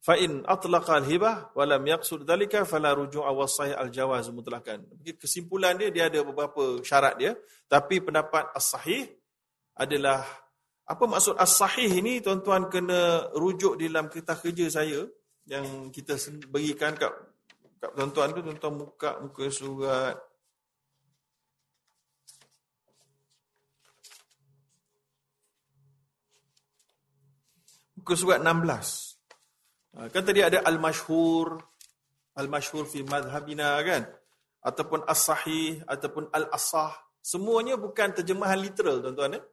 Fa in atlaqa al-hibah wa lam yaqsud dhalika fala ruju'a wa sahih al-jawaz mutlaqan. Kesimpulan dia dia ada beberapa syarat dia, tapi pendapat as-sahih adalah apa maksud as-sahih ini tuan-tuan kena rujuk dalam kertas kerja saya yang kita berikan kat kat tuan-tuan tu tuan-tuan buka muka surat muka surat 16. Ha, kan tadi ada al-masyhur, al-masyhur fi madhhabina kan? Ataupun as-sahih ataupun al-asah. Semuanya bukan terjemahan literal tuan-tuan eh?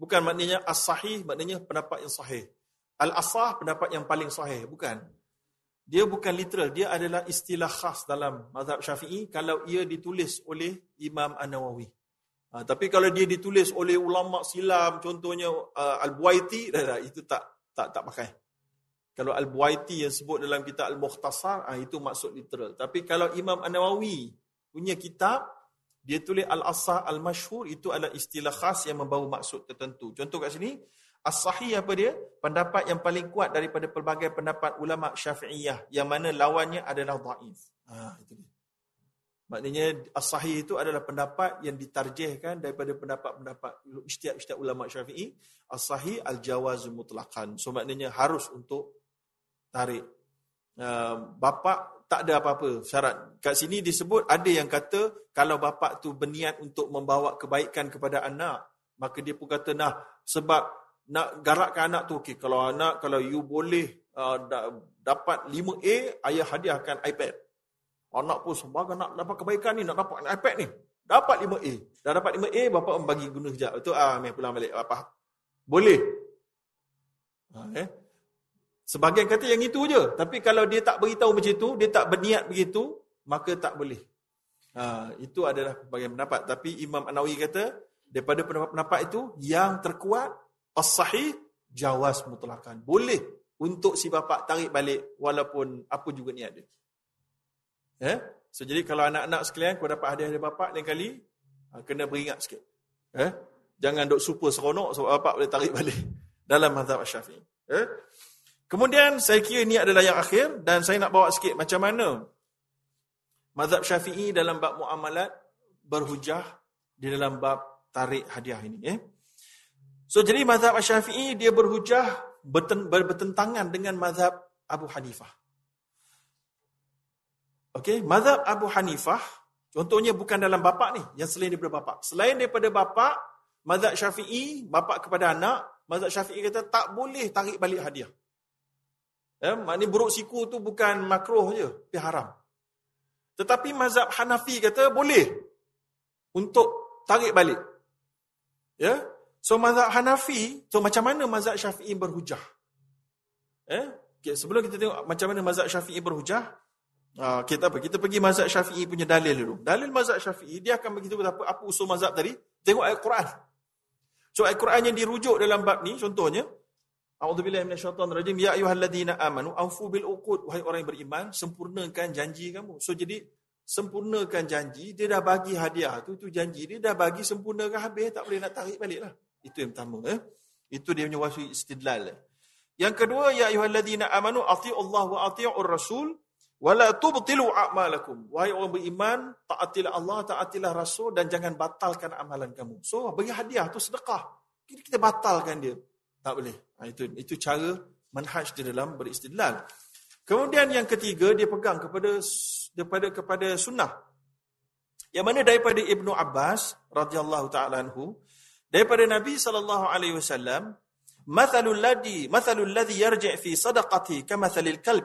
Bukan maknanya as-sahih maknanya pendapat yang sahih. Al-asah pendapat yang paling sahih, bukan. Dia bukan literal, dia adalah istilah khas dalam mazhab Syafi'i kalau ia ditulis oleh Imam An-Nawawi. Ha, tapi kalau dia ditulis oleh ulama silam contohnya uh, Al-Buaiti dah, dah, itu tak tak tak pakai. Kalau Al-Buaiti yang sebut dalam kitab Al-Mukhtasar, ah, itu maksud literal. Tapi kalau Imam An-Nawawi punya kitab, dia tulis Al-Asah Al-Mashhur, itu adalah istilah khas yang membawa maksud tertentu. Contoh kat sini, As-Sahih apa dia? Pendapat yang paling kuat daripada pelbagai pendapat ulama syafi'iyah, yang mana lawannya adalah da'if. Ha, itu dia. Maknanya as-sahih itu adalah pendapat yang ditarjihkan daripada pendapat-pendapat istiak-istiak ulama syafi'i. As-sahih al-jawaz mutlaqan. So maknanya harus untuk tarik. Uh, bapak tak ada apa-apa syarat. Kat sini disebut ada yang kata kalau bapak tu berniat untuk membawa kebaikan kepada anak, maka dia pun kata nah sebab nak garakkan anak tu okey kalau anak kalau you boleh uh, dapat 5A ayah hadiahkan iPad. Anak pun sebagai nak dapat kebaikan ni, nak dapat iPad ni. Dapat 5A. Dah dapat 5A, bapa membagi guna sekejap. Itu ah, meh pulang balik. Apa? Boleh. Ha, eh? Sebagian kata yang itu je. Tapi kalau dia tak beritahu macam itu, dia tak berniat begitu, maka tak boleh. Ha, itu adalah bagian pendapat. Tapi Imam An-Nawi kata, daripada pendapat-pendapat itu, yang terkuat, as-sahih, jawas mutlakan. Boleh untuk si bapa tarik balik walaupun apa juga niat dia. Eh? So jadi kalau anak-anak sekalian kau dapat hadiah dari bapak lain kali, ha, kena beringat sikit. Eh? Jangan duk super seronok sebab bapak boleh tarik balik dalam mazhab Syafi'i. Eh? Kemudian saya kira ini adalah yang akhir dan saya nak bawa sikit macam mana mazhab Syafi'i dalam bab muamalat berhujah di dalam bab tarik hadiah ini. Eh? So jadi mazhab Syafi'i dia berhujah bertentangan dengan mazhab Abu Hanifah. Okey, mazhab Abu Hanifah contohnya bukan dalam bapa ni, yang selain daripada bapa. Selain daripada bapa, mazhab Syafi'i, bapa kepada anak, mazhab Syafi'i kata tak boleh tarik balik hadiah. Ya, maknanya buruk siku tu bukan makruh je, tapi haram. Tetapi mazhab Hanafi kata boleh untuk tarik balik. Ya. So mazhab Hanafi, so macam mana mazhab Syafi'i berhujah? Eh, okay, sebelum kita tengok macam mana mazhab Syafi'i berhujah, Uh, kita apa? Kita pergi mazhab Syafi'i punya dalil dulu. Dalil mazhab Syafi'i dia akan begitu apa apa usul mazhab tadi? Tengok ayat Quran. So ayat Quran yang dirujuk dalam bab ni contohnya A'udzubillahi minasyaitonirrajim ya ayyuhalladzina amanu aufu bil uqud wahai orang yang beriman sempurnakan janji kamu. So jadi sempurnakan janji dia dah bagi hadiah tu tu janji dia dah bagi sempurnakan habis tak boleh nak tarik balik lah. Itu yang pertama eh. Itu dia punya wasi istidlal. Yang kedua, ya ayyuhalladzina amanu atii'u Allah wa atii'ur rasul wa la tubtilu a'malakum. Wahai orang beriman, taatilah Allah, taatilah Rasul dan jangan batalkan amalan kamu. So, bagi hadiah tu sedekah. Kita, kita batalkan dia. Tak boleh. Ha, itu itu cara manhaj di dalam beristidlal. Kemudian yang ketiga dia pegang kepada daripada kepada sunnah. Yang mana daripada Ibnu Abbas radhiyallahu taala anhu daripada Nabi sallallahu alaihi wasallam mathalul ladhi mathalul ladhi yarji' fi sadaqati kamathalil kalb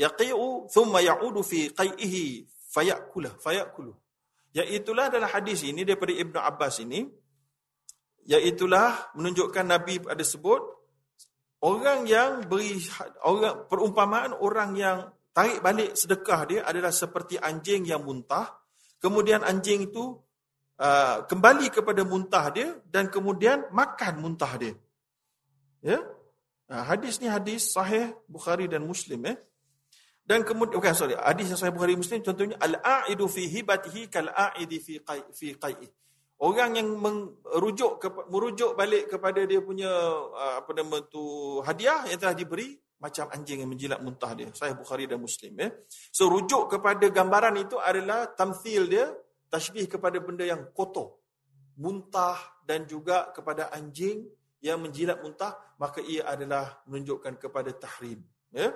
yaqi'u thumma ya'udu fi qai'ihi fayakulu fayakulu iaitulah dalam hadis ini daripada Ibnu Abbas ini iaitulah menunjukkan Nabi ada sebut orang yang beri orang perumpamaan orang yang tarik balik sedekah dia adalah seperti anjing yang muntah. Kemudian anjing itu uh, kembali kepada muntah dia dan kemudian makan muntah dia. Ya? Uh, hadis ni hadis sahih Bukhari dan Muslim ya dan kemudian bukan sorry hadis sahih Bukhari Muslim contohnya al-aidu fi hibatihi kal aidi fi qai fi qai'i Orang yang merujuk merujuk balik kepada dia punya uh, apa nama tu hadiah yang telah diberi macam anjing yang menjilat muntah dia. Sahih Bukhari dan Muslim ya. So rujuk kepada gambaran itu adalah tamthil dia tashbih kepada benda yang kotor. Muntah dan juga kepada anjing yang menjilat muntah maka ia adalah menunjukkan kepada tahrim ya.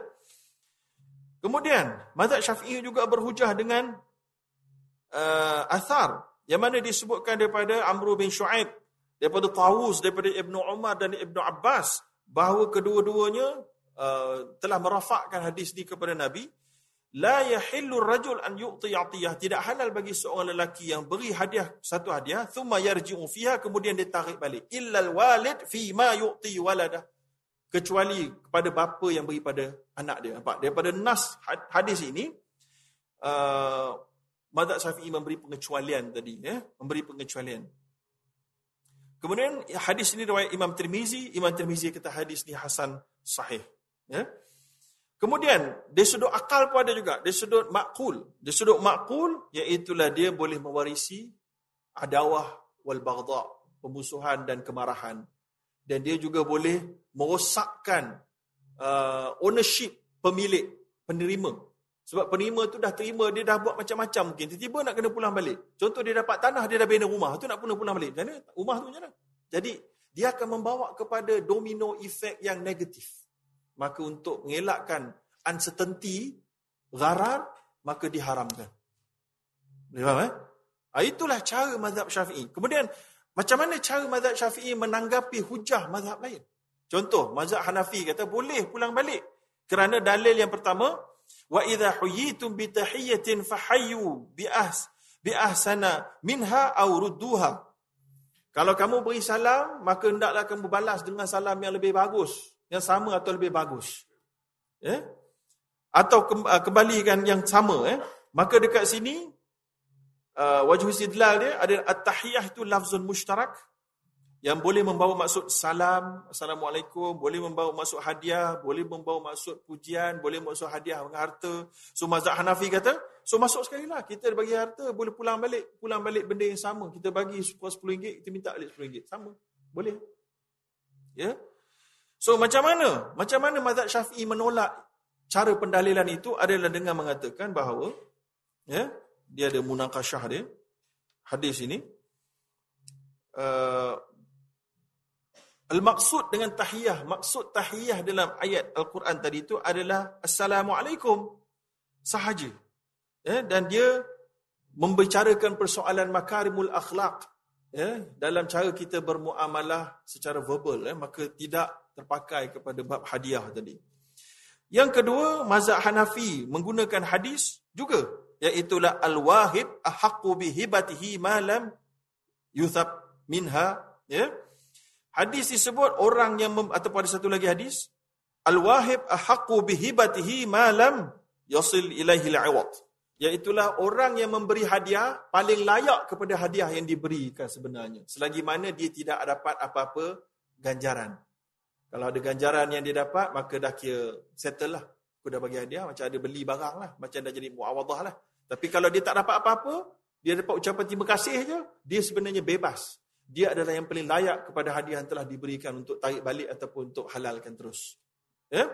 Kemudian mazhab Syafi'i juga berhujah dengan uh, athar yang mana disebutkan daripada Amr bin Shu'aib, daripada Tawus, daripada Ibnu Umar dan Ibnu Abbas, bahawa kedua-duanya uh, telah merafakkan hadis ini kepada Nabi, La yahillu rajul an yu'ti atiyah. Tidak halal bagi seorang lelaki yang beri hadiah satu hadiah, thumma yarji'u fiha, kemudian dia tarik balik. Illal walid fi ma yu'ti waladah. Kecuali kepada bapa yang beri pada anak dia. Nampak? Daripada nas hadis ini, uh, Mazhab Syafi'i memberi pengecualian tadi, ya, memberi pengecualian. Kemudian hadis ini riwayat Imam Tirmizi, Imam Tirmizi kata hadis ini hasan sahih, ya. Kemudian dari sudut akal pun ada juga, dari sudut makul. Dari sudut makul iaitu dia boleh mewarisi adawah wal baghdha, pemusuhan dan kemarahan. Dan dia juga boleh merosakkan uh, ownership pemilik penerima sebab penerima tu dah terima, dia dah buat macam-macam mungkin. Tiba-tiba nak kena pulang balik. Contoh dia dapat tanah, dia dah bina rumah. Tu nak pulang pulang balik. Mana? Rumah tu mana? Jadi, dia akan membawa kepada domino efek yang negatif. Maka untuk mengelakkan uncertainty, gharar, maka diharamkan. Faham eh? Ha, itulah cara mazhab syafi'i. Kemudian, macam mana cara mazhab syafi'i menanggapi hujah mazhab lain? Contoh, mazhab Hanafi kata boleh pulang balik. Kerana dalil yang pertama, Wa idza huyitum bi tahiyatin fahayyu bi ahs bi ahsana minha aw rudduha. Kalau kamu beri salam, maka hendaklah kamu balas dengan salam yang lebih bagus, yang sama atau lebih bagus. Ya? Atau uh, kembalikan yang sama eh. Maka dekat sini uh, wajh istidlal dia ada at-tahiyah itu lafzun mushtarak yang boleh membawa maksud salam, assalamualaikum, boleh membawa maksud hadiah, boleh membawa maksud pujian, boleh maksud hadiah dengan harta. So mazhab Hanafi kata, so masuk sekali lah, kita bagi harta, boleh pulang balik, pulang balik benda yang sama. Kita bagi RM10, kita minta balik RM10. Sama, boleh. Ya. Yeah? So macam mana? Macam mana mazhab Syafi'i menolak cara pendalilan itu adalah dengan mengatakan bahawa ya, yeah, dia ada munakashah dia, hadis ini, uh, Al-maksud dengan tahiyah, maksud tahiyah dalam ayat Al-Quran tadi itu adalah Assalamualaikum sahaja. Ya, dan dia membicarakan persoalan makarimul akhlak ya, dalam cara kita bermuamalah secara verbal. Ya, maka tidak terpakai kepada bab hadiah tadi. Yang kedua, mazhab Hanafi menggunakan hadis juga. Iaitulah al-wahib ahaqqu bihibatihi malam yuthab minha. Ya, Hadis disebut orang yang mem, atau pada satu lagi hadis al-wahib ahqqu bihibatihi ma lam yasil ilaihi al-iwad. Iaitulah orang yang memberi hadiah paling layak kepada hadiah yang diberikan sebenarnya. Selagi mana dia tidak dapat apa-apa ganjaran. Kalau ada ganjaran yang dia dapat, maka dah kira settle lah. Aku dah bagi hadiah, macam ada beli barang lah. Macam dah jadi muawadah lah. Tapi kalau dia tak dapat apa-apa, dia dapat ucapan terima kasih je, dia sebenarnya bebas dia adalah yang paling layak kepada hadiah yang telah diberikan untuk tarik balik ataupun untuk halalkan terus. Ya.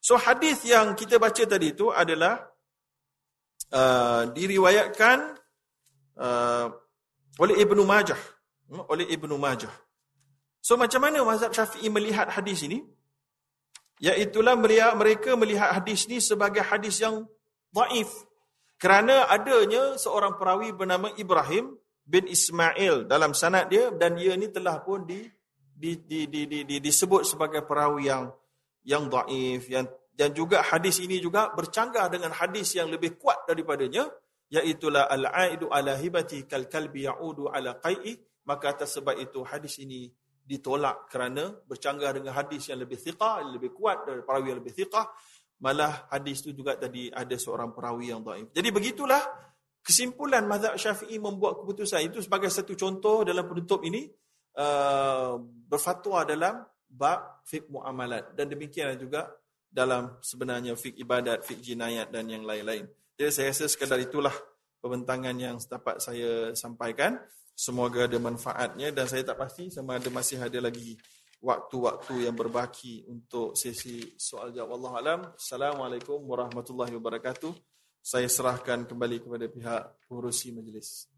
So hadis yang kita baca tadi itu adalah uh, diriwayatkan uh, oleh Ibnu Majah, hmm, oleh Ibnu Majah. So macam mana mazhab Syafi'i melihat hadis ini? Iaitulah mereka melihat hadis ini sebagai hadis yang dhaif. Kerana adanya seorang perawi bernama Ibrahim bin Ismail dalam sanad dia dan dia ni telah pun di, di, di, di, di, di disebut sebagai perawi yang yang dhaif yang dan juga hadis ini juga bercanggah dengan hadis yang lebih kuat daripadanya iaitu al-aidu ala hibati kal kalbi yaudu ala qai'i. Maka atas sebab itu hadis ini ditolak kerana bercanggah dengan hadis yang lebih thiqah lebih kuat dari perawi yang lebih thiqah malah hadis itu juga tadi ada seorang perawi yang dhaif jadi begitulah kesimpulan mazhab Syafi'i membuat keputusan itu sebagai satu contoh dalam penutup ini uh, berfatwa dalam bab fiqh muamalat dan demikian juga dalam sebenarnya fiqh ibadat, fiqh jinayat dan yang lain-lain. Jadi saya rasa sekadar itulah pembentangan yang dapat saya sampaikan. Semoga ada manfaatnya dan saya tak pasti sama ada masih ada lagi waktu-waktu yang berbaki untuk sesi soal jawab Allah alam. Assalamualaikum warahmatullahi wabarakatuh. Saya serahkan kembali kepada pihak pengurusi majlis.